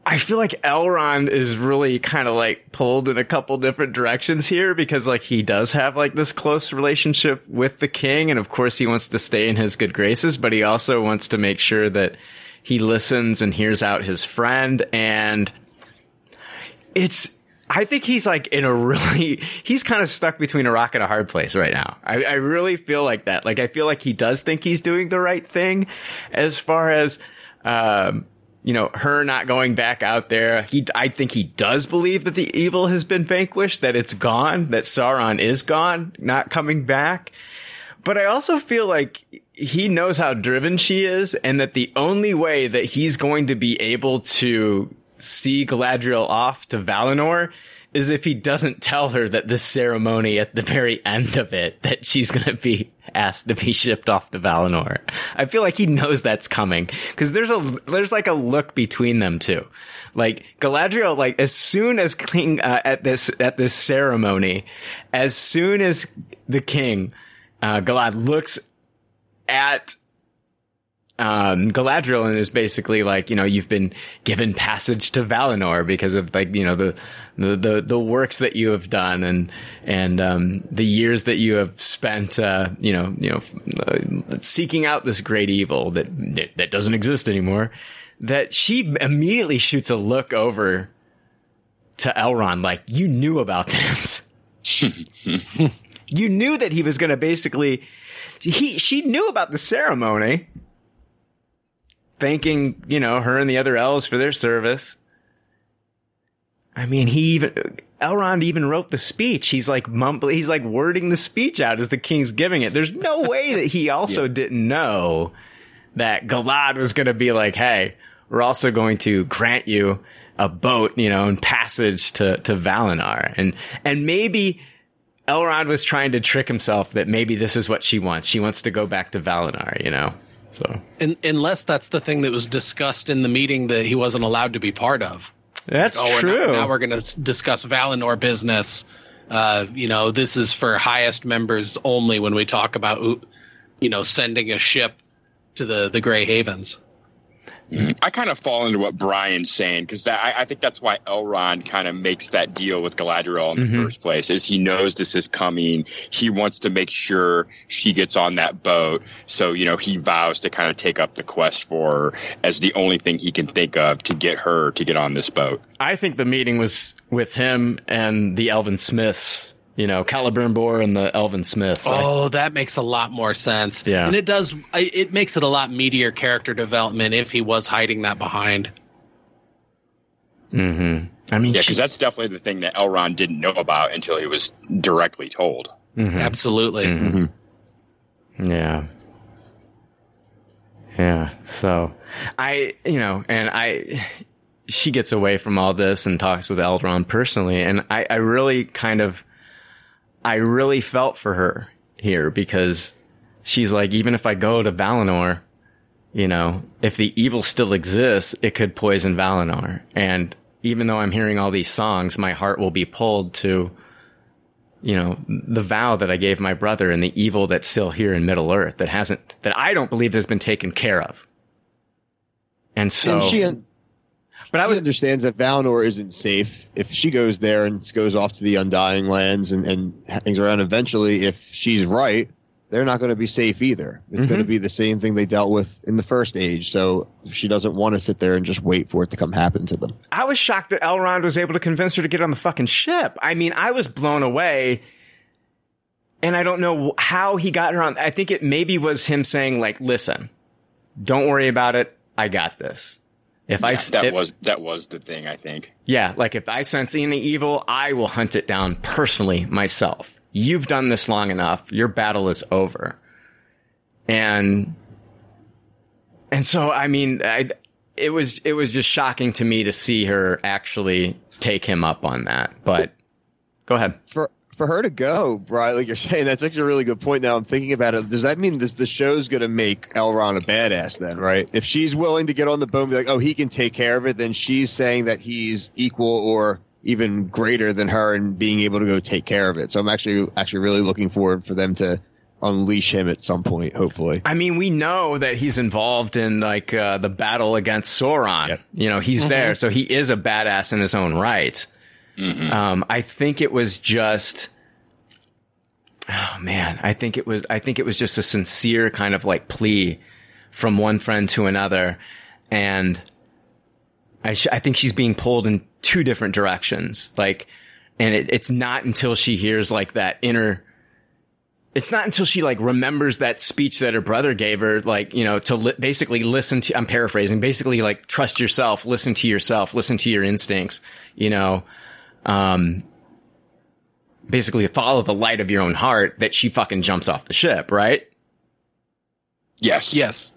I feel like Elrond is really kind of like pulled in a couple different directions here because like he does have like this close relationship with the king, and of course he wants to stay in his good graces, but he also wants to make sure that he listens and hears out his friend, and it's I think he's like in a really, he's kind of stuck between a rock and a hard place right now. I, I really feel like that. Like, I feel like he does think he's doing the right thing as far as, um, you know, her not going back out there. He, I think he does believe that the evil has been vanquished, that it's gone, that Sauron is gone, not coming back. But I also feel like he knows how driven she is and that the only way that he's going to be able to see Galadriel off to Valinor is if he doesn't tell her that this ceremony at the very end of it that she's going to be asked to be shipped off to Valinor. I feel like he knows that's coming because there's a there's like a look between them two. Like Galadriel, like as soon as King uh, at this at this ceremony, as soon as the king uh, Galad looks at um, Galadriel and is basically like, you know, you've been given passage to Valinor because of like, you know, the, the, the, the works that you have done and, and, um, the years that you have spent, uh, you know, you know, uh, seeking out this great evil that, that doesn't exist anymore, that she immediately shoots a look over to Elrond like, you knew about this. you knew that he was going to basically, he, she knew about the ceremony thanking, you know, her and the other elves for their service. I mean, he even Elrond even wrote the speech. He's like mumbling, he's like wording the speech out as the king's giving it. There's no way that he also yeah. didn't know that Galad was going to be like, "Hey, we're also going to grant you a boat, you know, and passage to to Valinor." And and maybe Elrond was trying to trick himself that maybe this is what she wants. She wants to go back to Valinor, you know. So, and, unless that's the thing that was discussed in the meeting that he wasn't allowed to be part of. That's like, oh, true. We're not, now we're going to discuss Valinor business. Uh, you know, this is for highest members only when we talk about, you know, sending a ship to the the Grey Havens. I kind of fall into what Brian's saying because I, I, think that's why Elrond kind of makes that deal with Galadriel in the mm-hmm. first place. Is he knows this is coming. He wants to make sure she gets on that boat. So you know he vows to kind of take up the quest for her as the only thing he can think of to get her to get on this boat. I think the meeting was with him and the Elven Smiths you know, Celebrimbor and the Elven Smiths. Oh, I, that makes a lot more sense. Yeah, and it does. It makes it a lot meatier character development if he was hiding that behind. Mm hmm. I mean, yeah, because that's definitely the thing that Elrond didn't know about until he was directly told. Mm-hmm. Absolutely. Mm-hmm. Yeah. Yeah. So, I, you know, and I, she gets away from all this and talks with Elrond personally, and I, I really kind of I really felt for her here because she's like, even if I go to Valinor, you know, if the evil still exists, it could poison Valinor. And even though I'm hearing all these songs, my heart will be pulled to, you know, the vow that I gave my brother and the evil that's still here in Middle Earth that hasn't, that I don't believe has been taken care of. And so. And she, but she I would, understands that Valinor isn't safe. If she goes there and goes off to the Undying Lands and, and hangs around, eventually, if she's right, they're not going to be safe either. It's mm-hmm. going to be the same thing they dealt with in the first age. So she doesn't want to sit there and just wait for it to come happen to them. I was shocked that Elrond was able to convince her to get on the fucking ship. I mean, I was blown away. And I don't know how he got her on. I think it maybe was him saying like, listen, don't worry about it. I got this. If yeah, I that it, was that was the thing, I think. Yeah, like if I sense any evil, I will hunt it down personally myself. You've done this long enough. Your battle is over. And and so I mean, I it was it was just shocking to me to see her actually take him up on that. But go ahead. For for her to go, Brian, like you're saying, that's actually a really good point. Now I'm thinking about it. Does that mean this the show's going to make Elrond a badass then, right? If she's willing to get on the boat and be like, oh, he can take care of it, then she's saying that he's equal or even greater than her and being able to go take care of it. So I'm actually actually really looking forward for them to unleash him at some point, hopefully. I mean, we know that he's involved in like uh, the battle against Sauron. Yep. You know, he's mm-hmm. there, so he is a badass in his own right. Mm-hmm. Um, I think it was just, oh man, I think it was, I think it was just a sincere kind of like plea from one friend to another. And I, sh- I think she's being pulled in two different directions. Like, and it, it's not until she hears like that inner, it's not until she like remembers that speech that her brother gave her, like, you know, to li- basically listen to, I'm paraphrasing, basically like trust yourself, listen to yourself, listen to your instincts, you know, um, basically follow the light of your own heart that she fucking jumps off the ship, right? Yes. Yes.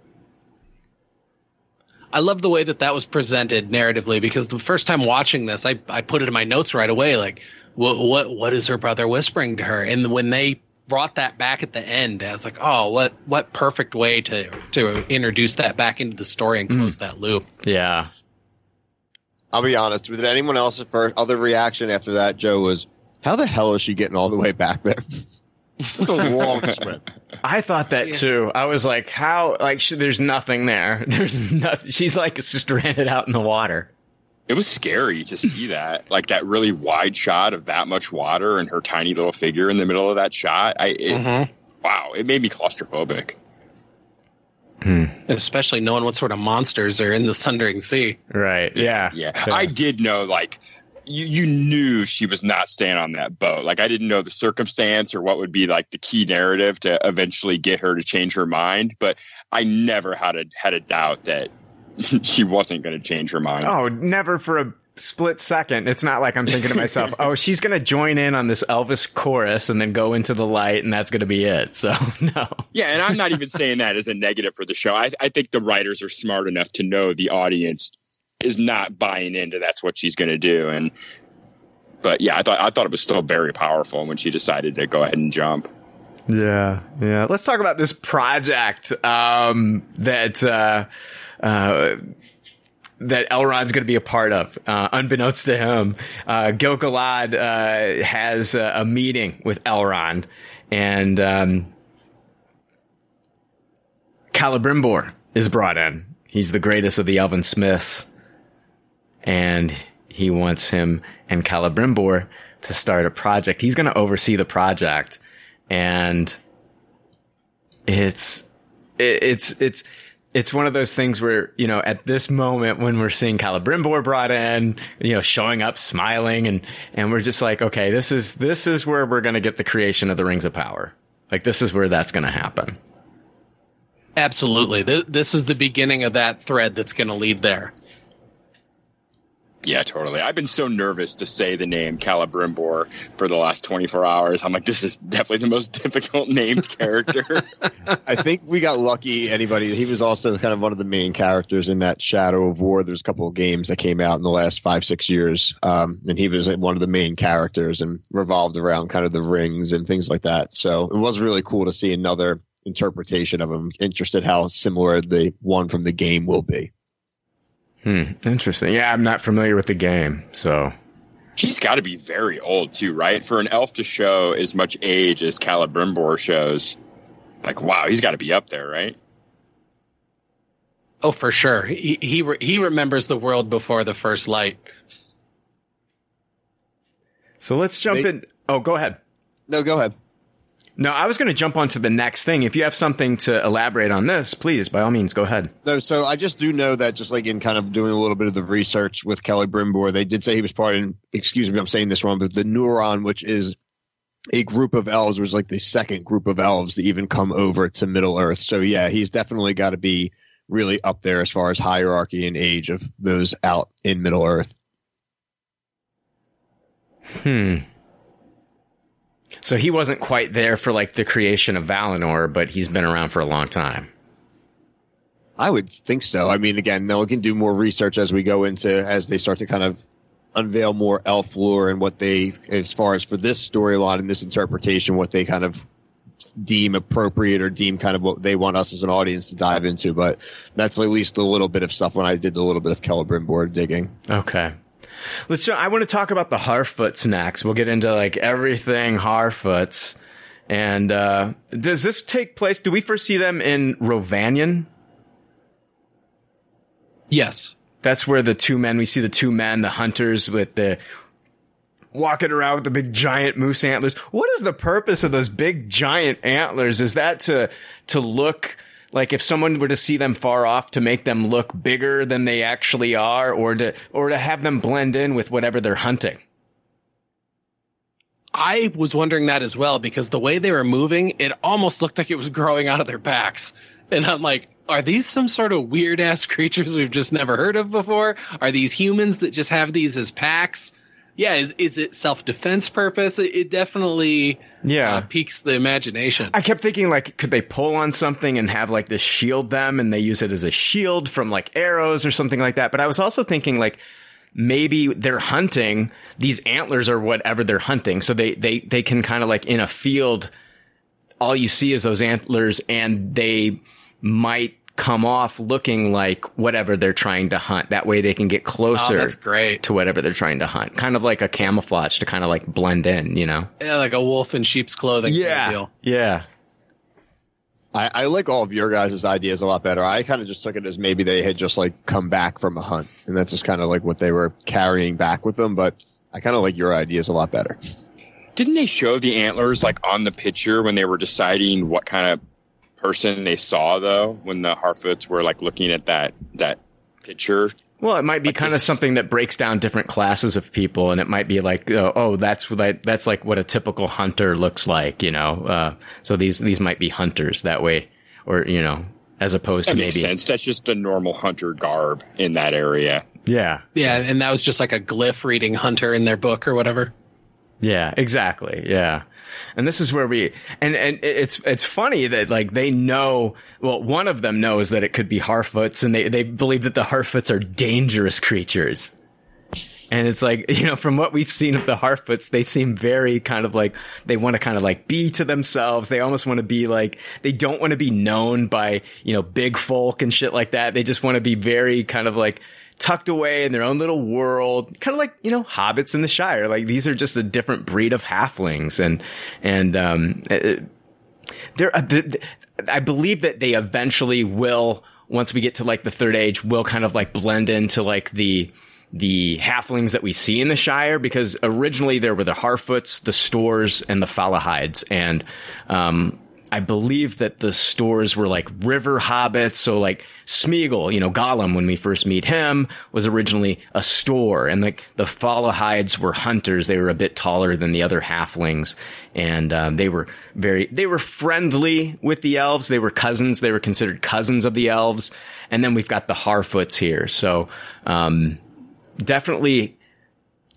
I love the way that that was presented narratively because the first time watching this, I, I put it in my notes right away. Like, what, what, what is her brother whispering to her? And when they brought that back at the end, I was like, oh, what, what perfect way to, to introduce that back into the story and close mm. that loop. Yeah. I'll be honest. Did anyone else's first other reaction after that, Joe, was how the hell is she getting all the way back there? What a long swim. I thought that too. I was like, how? Like, sh- there's nothing there. There's nothing. She's like stranded out in the water. It was scary to see that, like that really wide shot of that much water and her tiny little figure in the middle of that shot. I, it, mm-hmm. wow, it made me claustrophobic. Hmm. Especially knowing what sort of monsters are in the Sundering Sea. Right. Yeah. Yeah. So. I did know, like, you, you knew she was not staying on that boat. Like, I didn't know the circumstance or what would be like the key narrative to eventually get her to change her mind. But I never had a had a doubt that she wasn't going to change her mind. Oh, never for a split second. It's not like I'm thinking to myself, oh, she's going to join in on this Elvis chorus and then go into the light and that's going to be it. So, no. Yeah, and I'm not even saying that as a negative for the show. I, I think the writers are smart enough to know the audience is not buying into that's what she's going to do. And, but yeah, I thought I thought it was still very powerful when she decided to go ahead and jump. Yeah, yeah. Let's talk about this project um, that uh, uh, that Elrond's going to be a part of. Uh, unbeknownst to him, uh, uh, has a, a, meeting with Elrond, and um, Celebrimbor is brought in. He's the greatest of the Elven Smiths, and he wants him and Celebrimbor to start a project. He's going to oversee the project and it's it's it's it's one of those things where you know at this moment when we're seeing Celebrimbor brought in, you know, showing up, smiling, and and we're just like, okay, this is this is where we're going to get the creation of the Rings of Power. Like this is where that's going to happen. Absolutely, this is the beginning of that thread that's going to lead there. Yeah, totally. I've been so nervous to say the name Celebrimbor for the last 24 hours. I'm like, this is definitely the most difficult named character. I think we got lucky. Anybody, he was also kind of one of the main characters in that Shadow of War. There's a couple of games that came out in the last five, six years, um, and he was one of the main characters and revolved around kind of the rings and things like that. So it was really cool to see another interpretation of him. Interested how similar the one from the game will be. Hmm. Interesting. Yeah, I'm not familiar with the game, so. He's got to be very old too, right? For an elf to show as much age as Celebrimbor shows, like wow, he's got to be up there, right? Oh, for sure. He he re- he remembers the world before the first light. So let's jump they, in. Oh, go ahead. No, go ahead. No, I was going to jump on to the next thing. If you have something to elaborate on this, please, by all means, go ahead. No, so I just do know that just like in kind of doing a little bit of the research with Celebrimbor, they did say he was part in, excuse me, I'm saying this wrong, but the Neuron, which is a group of elves, was like the second group of elves to even come over to Middle Earth. So yeah, he's definitely got to be really up there as far as hierarchy and age of those out in Middle Earth. Hmm. So he wasn't quite there for like the creation of Valinor, but he's been around for a long time. I would think so. I mean, again, now we can do more research as we go into as they start to kind of unveil more elf lore and what they, as far as for this storyline and this interpretation, what they kind of deem appropriate or deem kind of what they want us as an audience to dive into. But that's at least a little bit of stuff when I did a little bit of Celebrimbor digging. Okay. Let's. I want to talk about the Harfoots next. We'll get into like everything Harfoots. And uh, does this take place? Do we first see them in Rhovanion? Yes. That's where the two men we see the two men, the hunters with the walking around with the big giant moose antlers. What is the purpose of those big giant antlers? Is that to to look like if someone were to see them far off to make them look bigger than they actually are or to or to have them blend in with whatever they're hunting I was wondering that as well because the way they were moving, it almost looked like it was growing out of their backs. And I'm like, are these some sort of weird ass creatures we've just never heard of before? Are these humans that just have these as packs? Yeah, is is it self defense purpose? It, it definitely yeah uh, piques the imagination. I kept thinking like, could they pull on something and have like this shield them, and they use it as a shield from like arrows or something like that? But I was also thinking like maybe they're hunting these antlers or whatever they're hunting, so they they they can kind of like in a field, all you see is those antlers, and they might come off looking like whatever they're trying to hunt. That way they can get closer oh, that's great. to whatever they're trying to hunt. Kind of like a camouflage to kind of like blend in, you know? Yeah, like a wolf in sheep's clothing. Yeah. Kind of yeah. I, I, like all of your guys' ideas a lot better. I kind of just took it as maybe they had just like come back from a hunt, and that's just kind of like what they were carrying back with them. But I kind of like your ideas a lot better. Didn't they show the antlers like on the picture when they were deciding what kind of person they saw though when the Harfoots were like looking at that that picture. Well, it might be like kind this, of something that breaks down different classes of people, and it might be like, oh, oh that's what that's like what a typical hunter looks like, you know. Uh, so these these might be hunters that way, or you know, as opposed That to makes maybe sense. That's just the normal hunter garb in that area. yeah Yeah, and that was just like a glyph reading Hunter in their book or whatever. Yeah, exactly. Yeah. And this is where we and and it's it's funny that like they know well one of them knows that it could be Harfoots and they they believe that the Harfoots are dangerous creatures. And it's like, you know, from what we've seen of the Harfoots, they seem very kind of like they want to kind of like be to themselves. They almost want to be like they don't want to be known by, you know, big folk and shit like that. They just want to be very kind of like tucked away in their own little world, kind of like you know hobbits in the Shire. Like these are just a different breed of halflings, and and um, they're. Uh, the, the, I believe that they eventually will, once we get to like the third age, will kind of like blend into like the the halflings that we see in the Shire because originally there were the Harfoots, the Stoors, and the Fallohides, and um, I believe that the Stoors were like river hobbits. So like Smeagol, you know, Gollum, when we first meet him, was originally a Stoor. And like the Fallohides were hunters. They were a bit taller than the other halflings. And um, they were very, they were friendly with the elves. They were cousins. They were considered cousins of the elves. And then we've got the Harfoots here. So um, definitely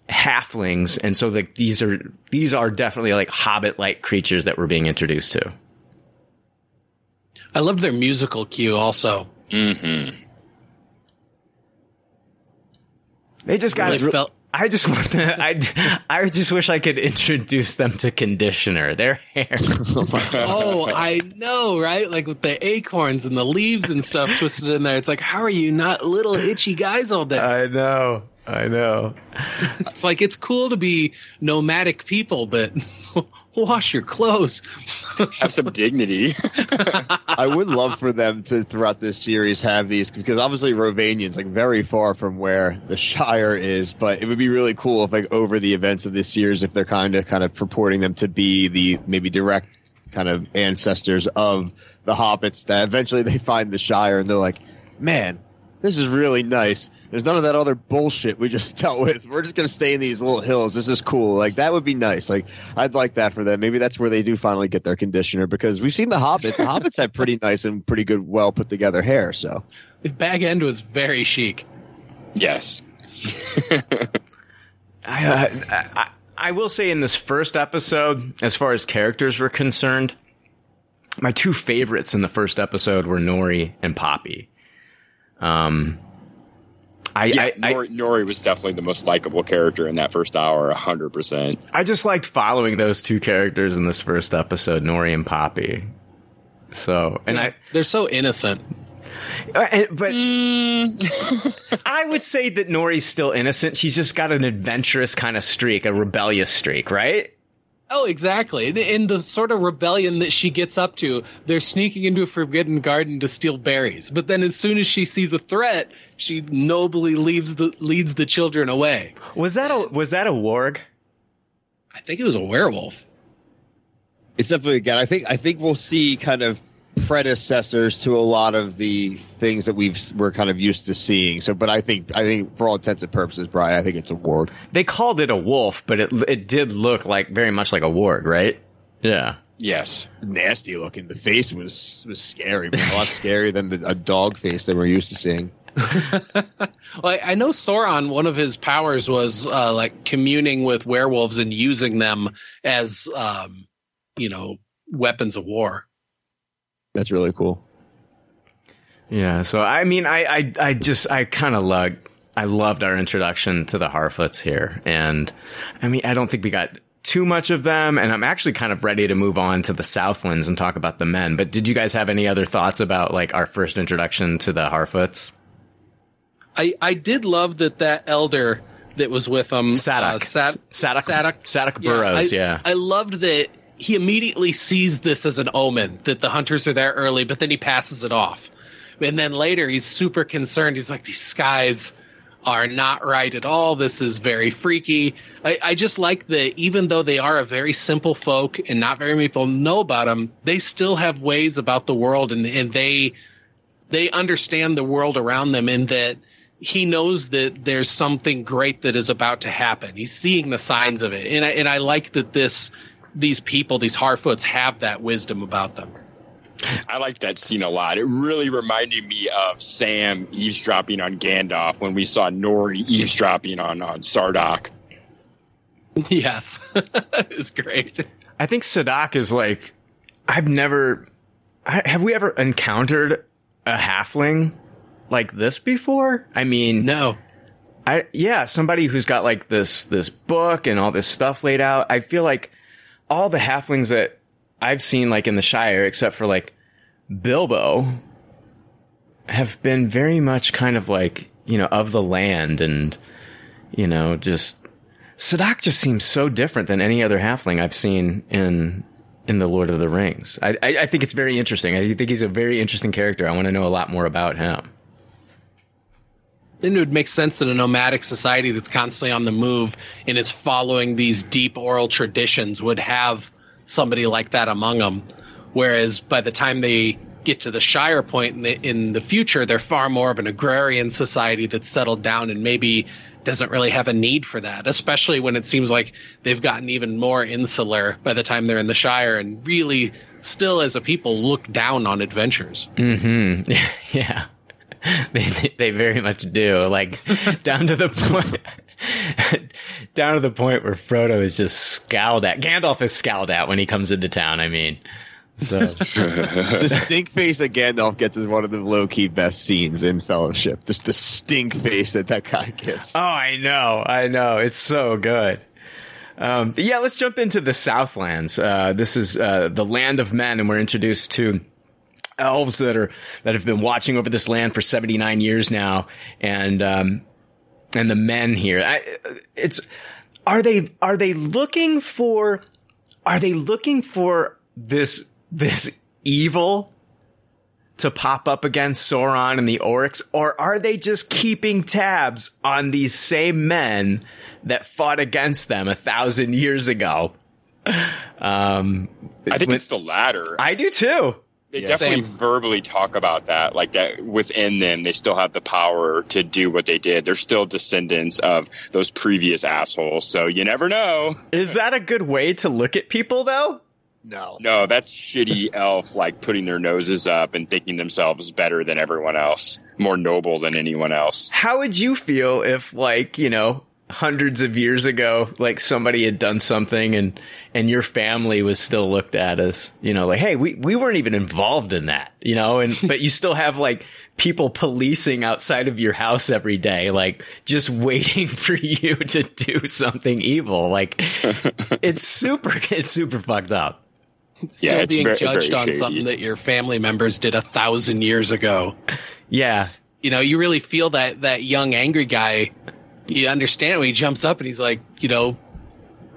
halflings. And so like these are, these are definitely like hobbit-like creatures that we're being introduced to. I love their musical cue also. Mm-hmm. They just got Really felt I just want to, I, I just wish I could introduce them to conditioner. Their hair. Oh, I know, right? Like with the acorns and the leaves and stuff twisted in there. It's like, how are you not little itchy guys all day? I know. I know. It's like it's cool to be nomadic people, but wash your clothes. Have some dignity. I would love for them to throughout this series have these because obviously Rhovanion's like very far from where the Shire is, but it would be really cool if like over the events of this series, if they're kind of kind of purporting them to be the maybe direct kind of ancestors of the hobbits that eventually they find the Shire and they're like, man, this is really nice. There's none of that other bullshit we just dealt with. We're just gonna stay in these little hills. This is cool. Like that would be nice. Like I'd like that for them. Maybe that's where they do finally get their conditioner because we've seen the hobbits. The hobbits have pretty nice and pretty good, well put together hair. So the Bag End was very chic. yes. I, uh, I, I will say in this first episode, as far as characters were concerned, my two favorites in the first episode were Nori and Poppy. Um, I, Yeah, I, I, Nori, Nori was definitely the most likable character in that first hour, hundred percent. I just liked following those two characters in this first episode, Nori and Poppy. So, and I, They're so innocent. Uh, and- but I would say that Nori's still innocent. She's just got an adventurous kind of streak, a rebellious streak, right? Oh, exactly. In- In the sort of rebellion that she gets up to, they're sneaking into a forbidden garden to steal berries. But then, as soon as she sees a threat, she nobly leaves the leads the children away. Was that a was that a warg? I think it was a werewolf. it's definitely again. I think I think we'll see kind of predecessors to a lot of the things that we've we're kind of used to seeing. So, but I think I think for all intents and purposes, Brian, I think it's a warg. They called it a wolf, but it it did look like very much like a warg, right? Yeah. Yes. Nasty looking. The face was was scary, but a lot scarier than the, a dog face that we're used to seeing. Well, I, I know Sauron. One of his powers was uh, like communing with werewolves and using them as, um, you know, weapons of war. That's really cool. Yeah. So I mean, I I, I just I kind of love I loved our introduction to the Harfoots here, and I mean, I don't think we got too much of them, and I'm actually kind of ready to move on to the Southlands and talk about the men. But did you guys have any other thoughts about like our first introduction to the Harfoots? I, I did love that that elder that was with him, uh, Sad- Sadoc. Sadoc. Sadoc Yeah, Burrows. I, yeah. I loved that he immediately sees this as an omen that the hunters are there early, but then he passes it off. And then later he's super concerned. He's like, these skies are not right at all. This is very freaky. I, I just like that even though they are a very simple folk and not very many people know about them, they still have ways about the world and, and they they understand the world around them and that he knows that there's something great that is about to happen. He's seeing the signs of it. And I, and I like that this these people, these Harfoots have that wisdom about them. I like that scene a lot. It really reminded me of Sam eavesdropping on Gandalf when we saw Nori eavesdropping on on Sardok. Yes, it was great. I think Sadoc is like, I've never, I, have we ever encountered a halfling like this before? I mean, No, I yeah, somebody who's got like this this book and all this stuff laid out. I feel like all the halflings that I've seen like in the Shire, except for like Bilbo, have been very much kind of like you know of the land and you know just Sadoc just seems so different than any other halfling I've seen in in the Lord of the Rings. I I, I think it's very interesting. I think he's a very interesting character. I want to know a lot more about him. Then it would make sense that a nomadic society that's constantly on the move and is following these deep oral traditions would have somebody like that among them. Whereas by the time they get to the Shire point in the, in the future, they're far more of an agrarian society that's settled down and maybe doesn't really have a need for that, especially when it seems like they've gotten even more insular by the time they're in the Shire and really still as a people look down on adventures. Hmm. Yeah. They they very much do. Like down to the point down to the point where Frodo is just scowled at. Gandalf is scowled at when he comes into town, I mean. So the stink face that Gandalf gets is one of the low key best scenes in Fellowship. Just the stink face that that guy gets. Oh, I know. I know. It's so good. Um, but yeah, let's jump into the Southlands. Uh, this is uh, the land of men, and we're introduced to elves that are that have been watching over this land for 79 years now, and um, and the men here. I, it's are they are they looking for are they looking for this this evil to pop up against Sauron and the Orcs, or are they just keeping tabs on these same men that fought against them a thousand years ago? Um, I think when- it's the latter. I do too. They Yeah. definitely Same. verbally talk about that, like that within them, they still have the power to do what they did. They're still descendants of those previous assholes. So you never know. Is that a good way to look at people, though? No. No, that's shitty elf, like putting their noses up and thinking themselves better than everyone else, more noble than anyone else. How would you feel if, like, you know, hundreds of years ago, like somebody had done something and and your family was still looked at as, you know, like, hey, we we weren't even involved in that, you know, and but you still have like people policing outside of your house every day, like just waiting for you to do something evil. Like it's super it's super fucked up. Still Yeah, it's being very- judged very on shady. something that your family members did a thousand years ago. Yeah. you know, you really feel that that young angry guy. You understand when he jumps up and he's like, you know,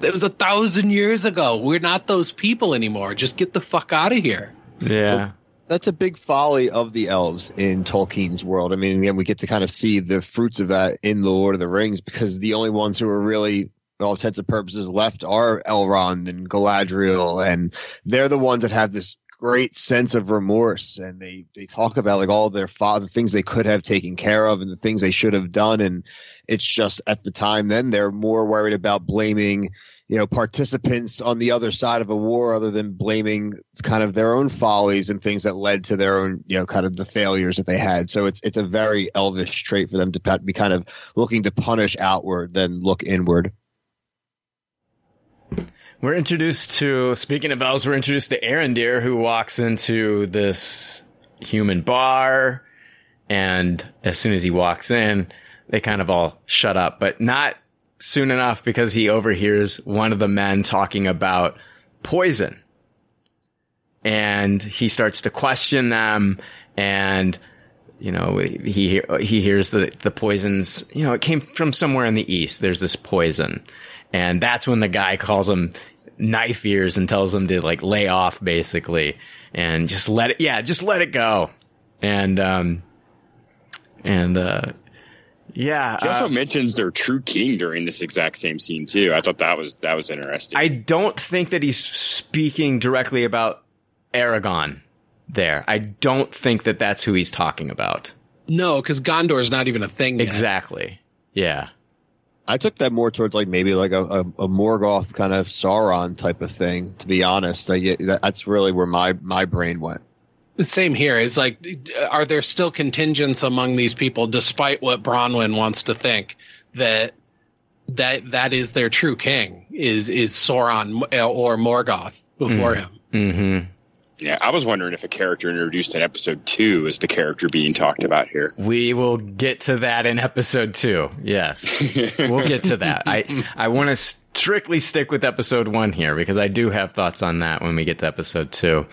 it was a thousand years ago. We're not those people anymore. Just get the fuck out of here. Yeah. That's a big folly of the elves in Tolkien's world. I mean, again, we get to kind of see the fruits of that in the Lord of the Rings because the only ones who are really, all intents and purposes, left are Elrond and Galadriel, and they're the ones that have this great sense of remorse, and they they talk about like all their father things they could have taken care of and the things they should have done, and it's just at the time then they're more worried about blaming you know participants on the other side of a war other than blaming kind of their own follies and things that led to their own you know kind of the failures that they had so it's it's a very elvish trait for them to be kind of looking to punish outward than look inward We're introduced to, speaking of elves, we're introduced to Arondir, who walks into this human bar. And as soon as he walks in, they kind of all shut up, but not soon enough because he overhears one of the men talking about poison. And he starts to question them and you know, he he hears the the poisons. You know, it came from somewhere in the east. There's this poison, and that's when the guy calls him knife ears and tells him to like lay off, basically, and just let it. Yeah, just let it go. And um, and uh, yeah, He also uh, mentions their true king during this exact same scene too. I thought that was that was interesting. I don't think that he's speaking directly about Aragorn. There, I don't think that that's who he's talking about. No, because Gondor's not even a thing yet. Exactly. Yeah. i took that more towards like maybe like a, a, a morgoth kind of sauron type of thing to be honest I, that's really where my my brain went Same here. It's like, are there still contingents among these people, despite what Bronwyn wants to think that that that is their true king is is Sauron or Morgoth before him? Mm-hmm. Yeah, I was wondering if a character introduced in episode two is the character being talked about here. We will get to that in episode two. Yes, we'll get to that. I I want to strictly stick with episode one here because I do have thoughts on that when we get to episode two.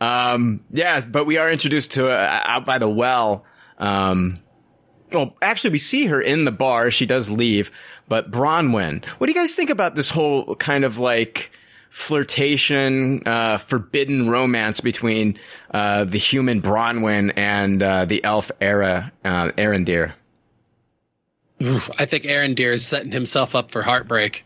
Um, yeah, but we are introduced to uh, out by the well. Um, well, actually, we see her in the bar. She does leave, but Bronwyn. What do you guys think about this whole kind of like? Flirtation, uh, forbidden romance between uh, the human Bronwyn and uh, the elf Era uh. I think Arondir is setting himself up for heartbreak.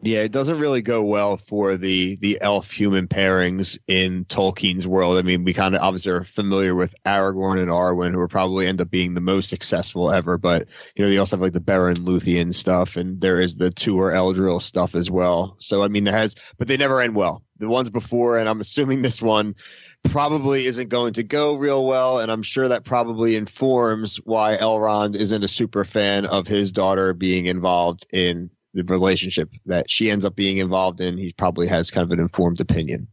Yeah, it doesn't really go well for the the elf human pairings in Tolkien's world. I mean, we kind of obviously are familiar with Aragorn and Arwen, who will probably end up being the most successful ever. But you know, you also have like the Beren Luthien stuff, and there is the Tuor Idril stuff as well. So I mean, there has, but they never end well. The ones before, and I'm assuming this one probably isn't going to go real well, and I'm sure that probably informs why Elrond isn't a super fan of his daughter being involved in the relationship that she ends up being involved in, he probably has kind of an informed opinion.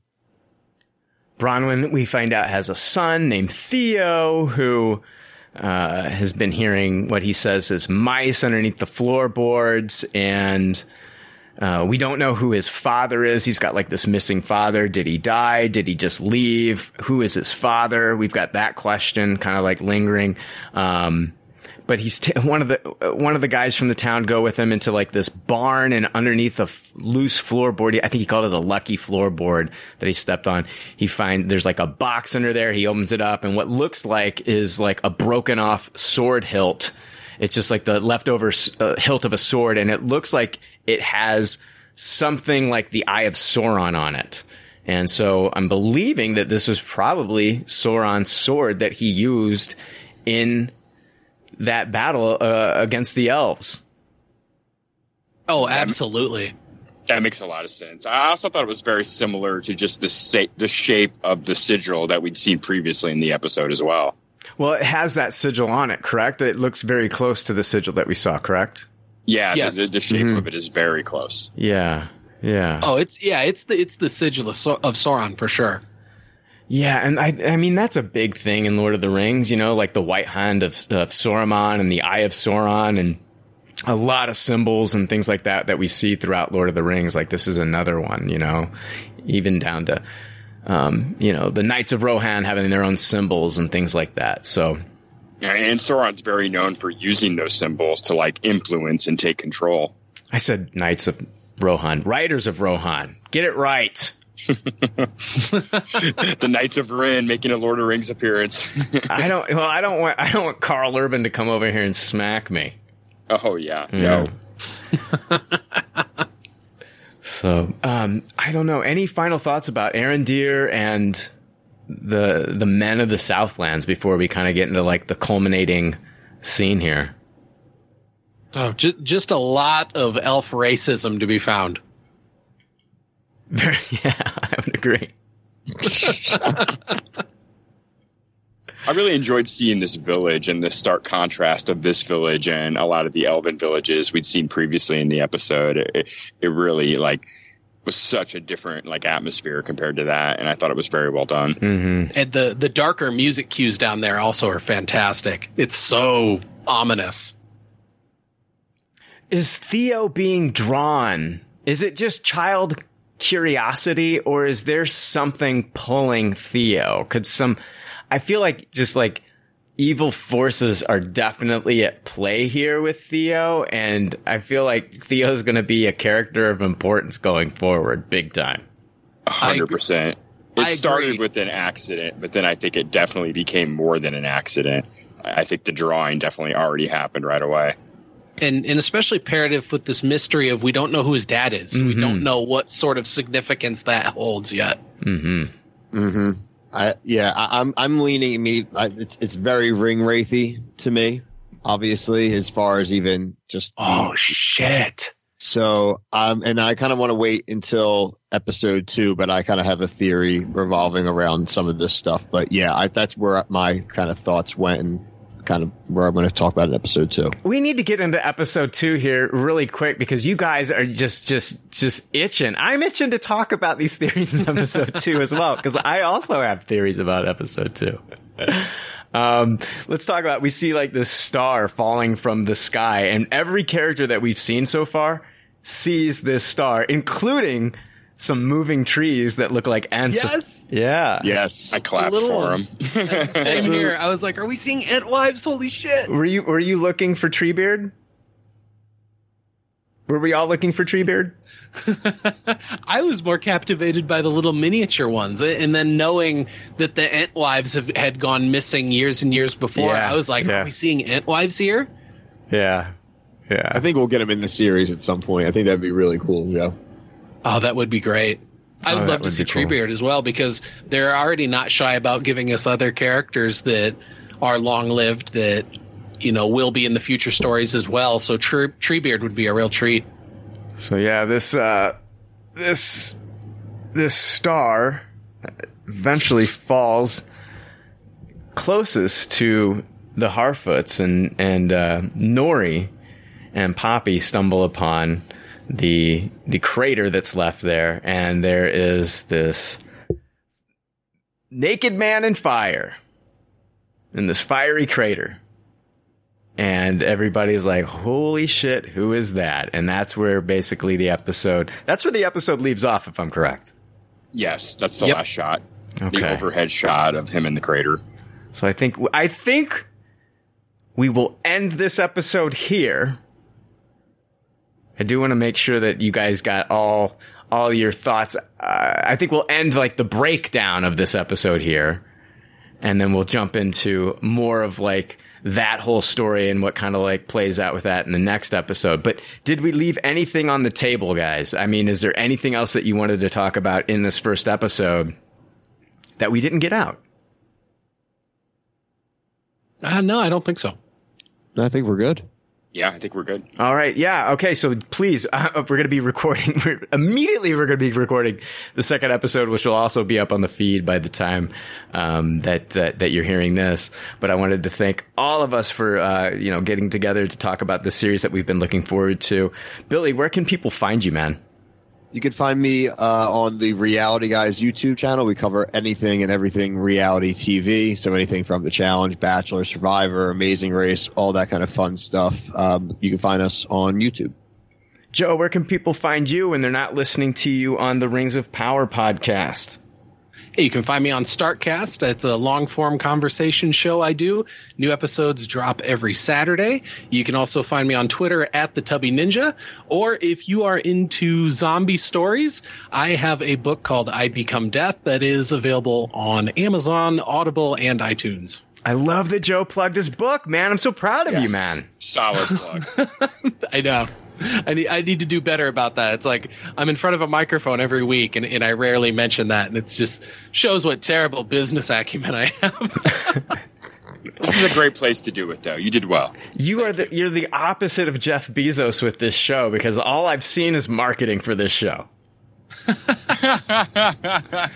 Bronwyn, we find out, has a son named Theo who uh, has been hearing what he says is mice underneath the floorboards, and uh, we don't know who his father is. He's got like this missing father. Did he die? Did he just leave? Who is his father? We've got that question kind of like lingering. Um, but he's t- one of the one of the guys from the town go with him into like this barn and underneath a loose floorboard. I think he called it a lucky floorboard that he stepped on. He find there's like a box under there. He opens it up and what looks like is like a broken off sword hilt. It's just like the leftover uh, hilt of a sword, and it looks like it has something like the Eye of Sauron on it. And so I'm believing that this was probably Sauron's sword that he used in that battle uh, against the elves. Oh, absolutely. That makes a lot of sense. I also thought it was very similar to just the sa- the shape of the sigil that we'd seen previously in the episode as well. Well, it has that sigil on it, correct? It looks very close to the sigil that we saw, correct? Yeah, Yes. the, the shape Mhm. of it is very close. Yeah, yeah, Oh, it's yeah, it's the it's the sigil of, Sau- of Sauron for sure. Yeah. And I, I mean, that's a big thing in Lord of the Rings. You know, like the White Hand of, of Sauron and the Eye of Sauron, and a lot of symbols and things like that that we see throughout Lord of the Rings. Like this is another one. You know, even down to. Um, you know, the Knights of Rohan having their own symbols and things like that. So, And Sauron's very known for using those symbols to like influence and take control. I said Knights of Rohan, Riders of Rohan. Get it right. the Knights of Ren making a Lord of Rings appearance. I don't. Well, I don't want. I don't want Karl Urban to come over here and smack me. oh yeah, Yeah. no. So, um, I don't know. Any final thoughts about Arondir and the the men of the Southlands before we kind of get into like the culminating scene here? Oh, ju- just a lot of elf racism to be found. Very, yeah, I would agree. I really enjoyed seeing this village and the stark contrast of this village and a lot of the elven villages we'd seen previously in the episode. It, it really like was such a different like atmosphere compared to that, and I thought it was very well done. Mm-hmm. And the the darker music cues down there also are fantastic. It's so ominous. Is Theo being drawn? Is it just child curiosity or is there something pulling Theo? Could some, I feel like just like evil forces are definitely at play here with Theo. And I feel like Theo's going to be a character of importance going forward big time. Hundred percent. It I started agree. with an accident, but then I think it definitely became more than an accident. I I think the drawing definitely already happened right away. And and especially paired with this mystery of we don't know who his dad is. We Mhm. don't know what sort of significance that holds yet. hmm Mm-hmm. I yeah, I, I'm I'm leaning me. I, it's it's very ring wraithy to me. Obviously, as far as even just the- Oh shit. So, um, and I kind of want to wait until episode two, but I kind of have a theory revolving around some of this stuff. But yeah, I, that's where my kind of thoughts went and kind of where I'm going to talk about in episode two. We need to get into episode two here really quick because you guys are just, just, just itching. I'm itching to talk about these theories in episode two as well because I also have theories about episode two. Um, let's talk about, we see like this star falling from the sky and every character that we've seen so far sees this star, including some moving trees that look like ants. Yes. Yeah. Yes. I clapped little for them. Same here. I was like, are we seeing Entwives? Holy shit. Were you, were you looking for Treebeard? Were we all looking for Treebeard? I was more captivated by the little miniature ones, and then knowing that the Entwives have had gone missing years and years before, Yeah, I was like, yeah. "Are we seeing Entwives here?" Yeah. Yeah. I think we'll get them in the series at some point. I think that'd be really cool, Joe. Oh, that would be great. I Oh, would that love to see cool. Treebeard as well because they're already not shy about giving us other characters that are long lived that you know will be in the future stories as well. So Tree Treebeard would be a real treat. So yeah, this uh this this star eventually falls closest to the Harfoots and and uh, Nori and Poppy stumble upon the the crater that's left there, and there is this naked man in fire in this fiery crater. And everybody's like, holy shit, who is that? And that's where basically the episode, that's where the episode leaves off, if I'm correct. yes, that's the Yep. last shot. Okay. The overhead shot of him in the crater. So I think, I think we will end this episode here. I do want to make sure that you guys got all, all your thoughts. Uh, I think we'll end like the breakdown of this episode here. And then we'll jump into more of like that whole story and what kind of like plays out with that in the next episode. But did we leave anything on the table, guys? I mean, is there anything else that you wanted to talk about in this first episode that we didn't get out? Uh, no, I don't think so. I think we're good. Yeah, I think we're good. All right. Yeah. Okay. So please, uh, we're going to be recording we're, immediately. We're going to be recording the second episode, which will also be up on the feed by the time um, that, that that you're hearing this. But I wanted to thank all of us for uh, you know getting together to talk about this series that we've been looking forward to. Billy, where can people find you, man? You can find me uh, on the Reality Guys YouTube channel. We cover anything and everything reality TV. So anything from The Challenge, Bachelor, Survivor, Amazing Race, all that kind of fun stuff. Um, you can find us on YouTube. Joe, where can people find you when they're not listening to you on the Rings of Power podcast? Hey, you can find me on Startcast. It's a long form conversation show I do. New episodes drop every Saturday. You can also find me on Twitter at the Tubby Ninja. Or if you are into zombie stories, I have a book called I Become Death that is available on Amazon, Audible, and iTunes. I love that Joe plugged his book, man. I'm so proud of you, man. Solid plug. I know. I need, I need to do better about that. It's like I'm in front of a microphone every week and, and I rarely mention that. And it just shows what terrible business acumen I have. this is a great place to do it, though. You did well. You are the you're the opposite of Jeff Bezos with this show because all I've seen is marketing for this show.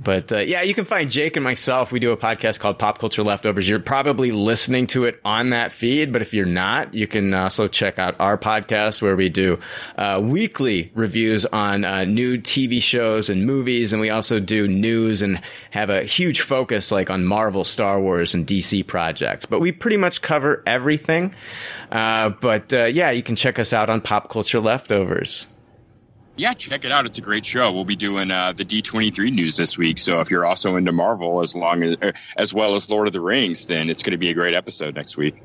But uh, yeah, you can find Jake and myself. We do a podcast called Pop Culture Leftovers. You're probably listening to it on that feed, but if you're not, you can also check out our podcast where we do uh, weekly reviews on uh, new TV shows and movies, and we also do news and have a huge focus like on Marvel, Star Wars, and DC projects. But we pretty much cover everything. Uh, but uh, yeah, you can check us out on Pop Culture Leftovers. Yeah, check it out. It's a great show. We'll be doing uh, the D23 news this week. So if you're also into Marvel as long as uh, as well as Lord of the Rings, then it's going to be a great episode next week.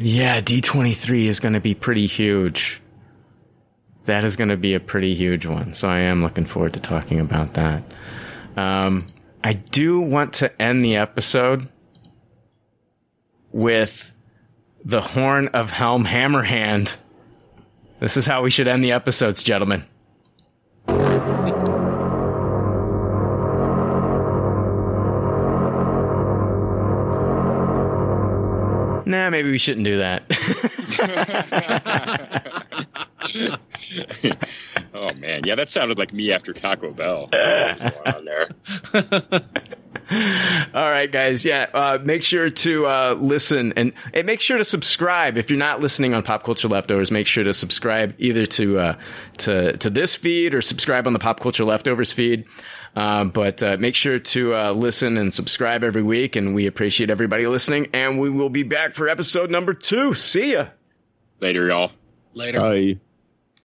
Yeah, D23 is going to be pretty huge. That is going to be a pretty huge one. So I am looking forward to talking about that. Um, I do want to end the episode with the Horn of Helm Hammerhand. This is how we should end the episodes, gentlemen. Nah, maybe we shouldn't do that. oh man, yeah, that sounded like me after Taco Bell. What going on there? All right, guys. Yeah, uh, make sure to uh, listen and, and make sure to subscribe. If you're not listening on Pop Culture Leftovers, make sure to subscribe either to uh, to to this feed or subscribe on the Pop Culture Leftovers feed. Uh, but uh, make sure to uh, listen and subscribe every week, and we appreciate everybody listening. And we will be back for episode number two. See ya. Later, y'all. Later. Bye.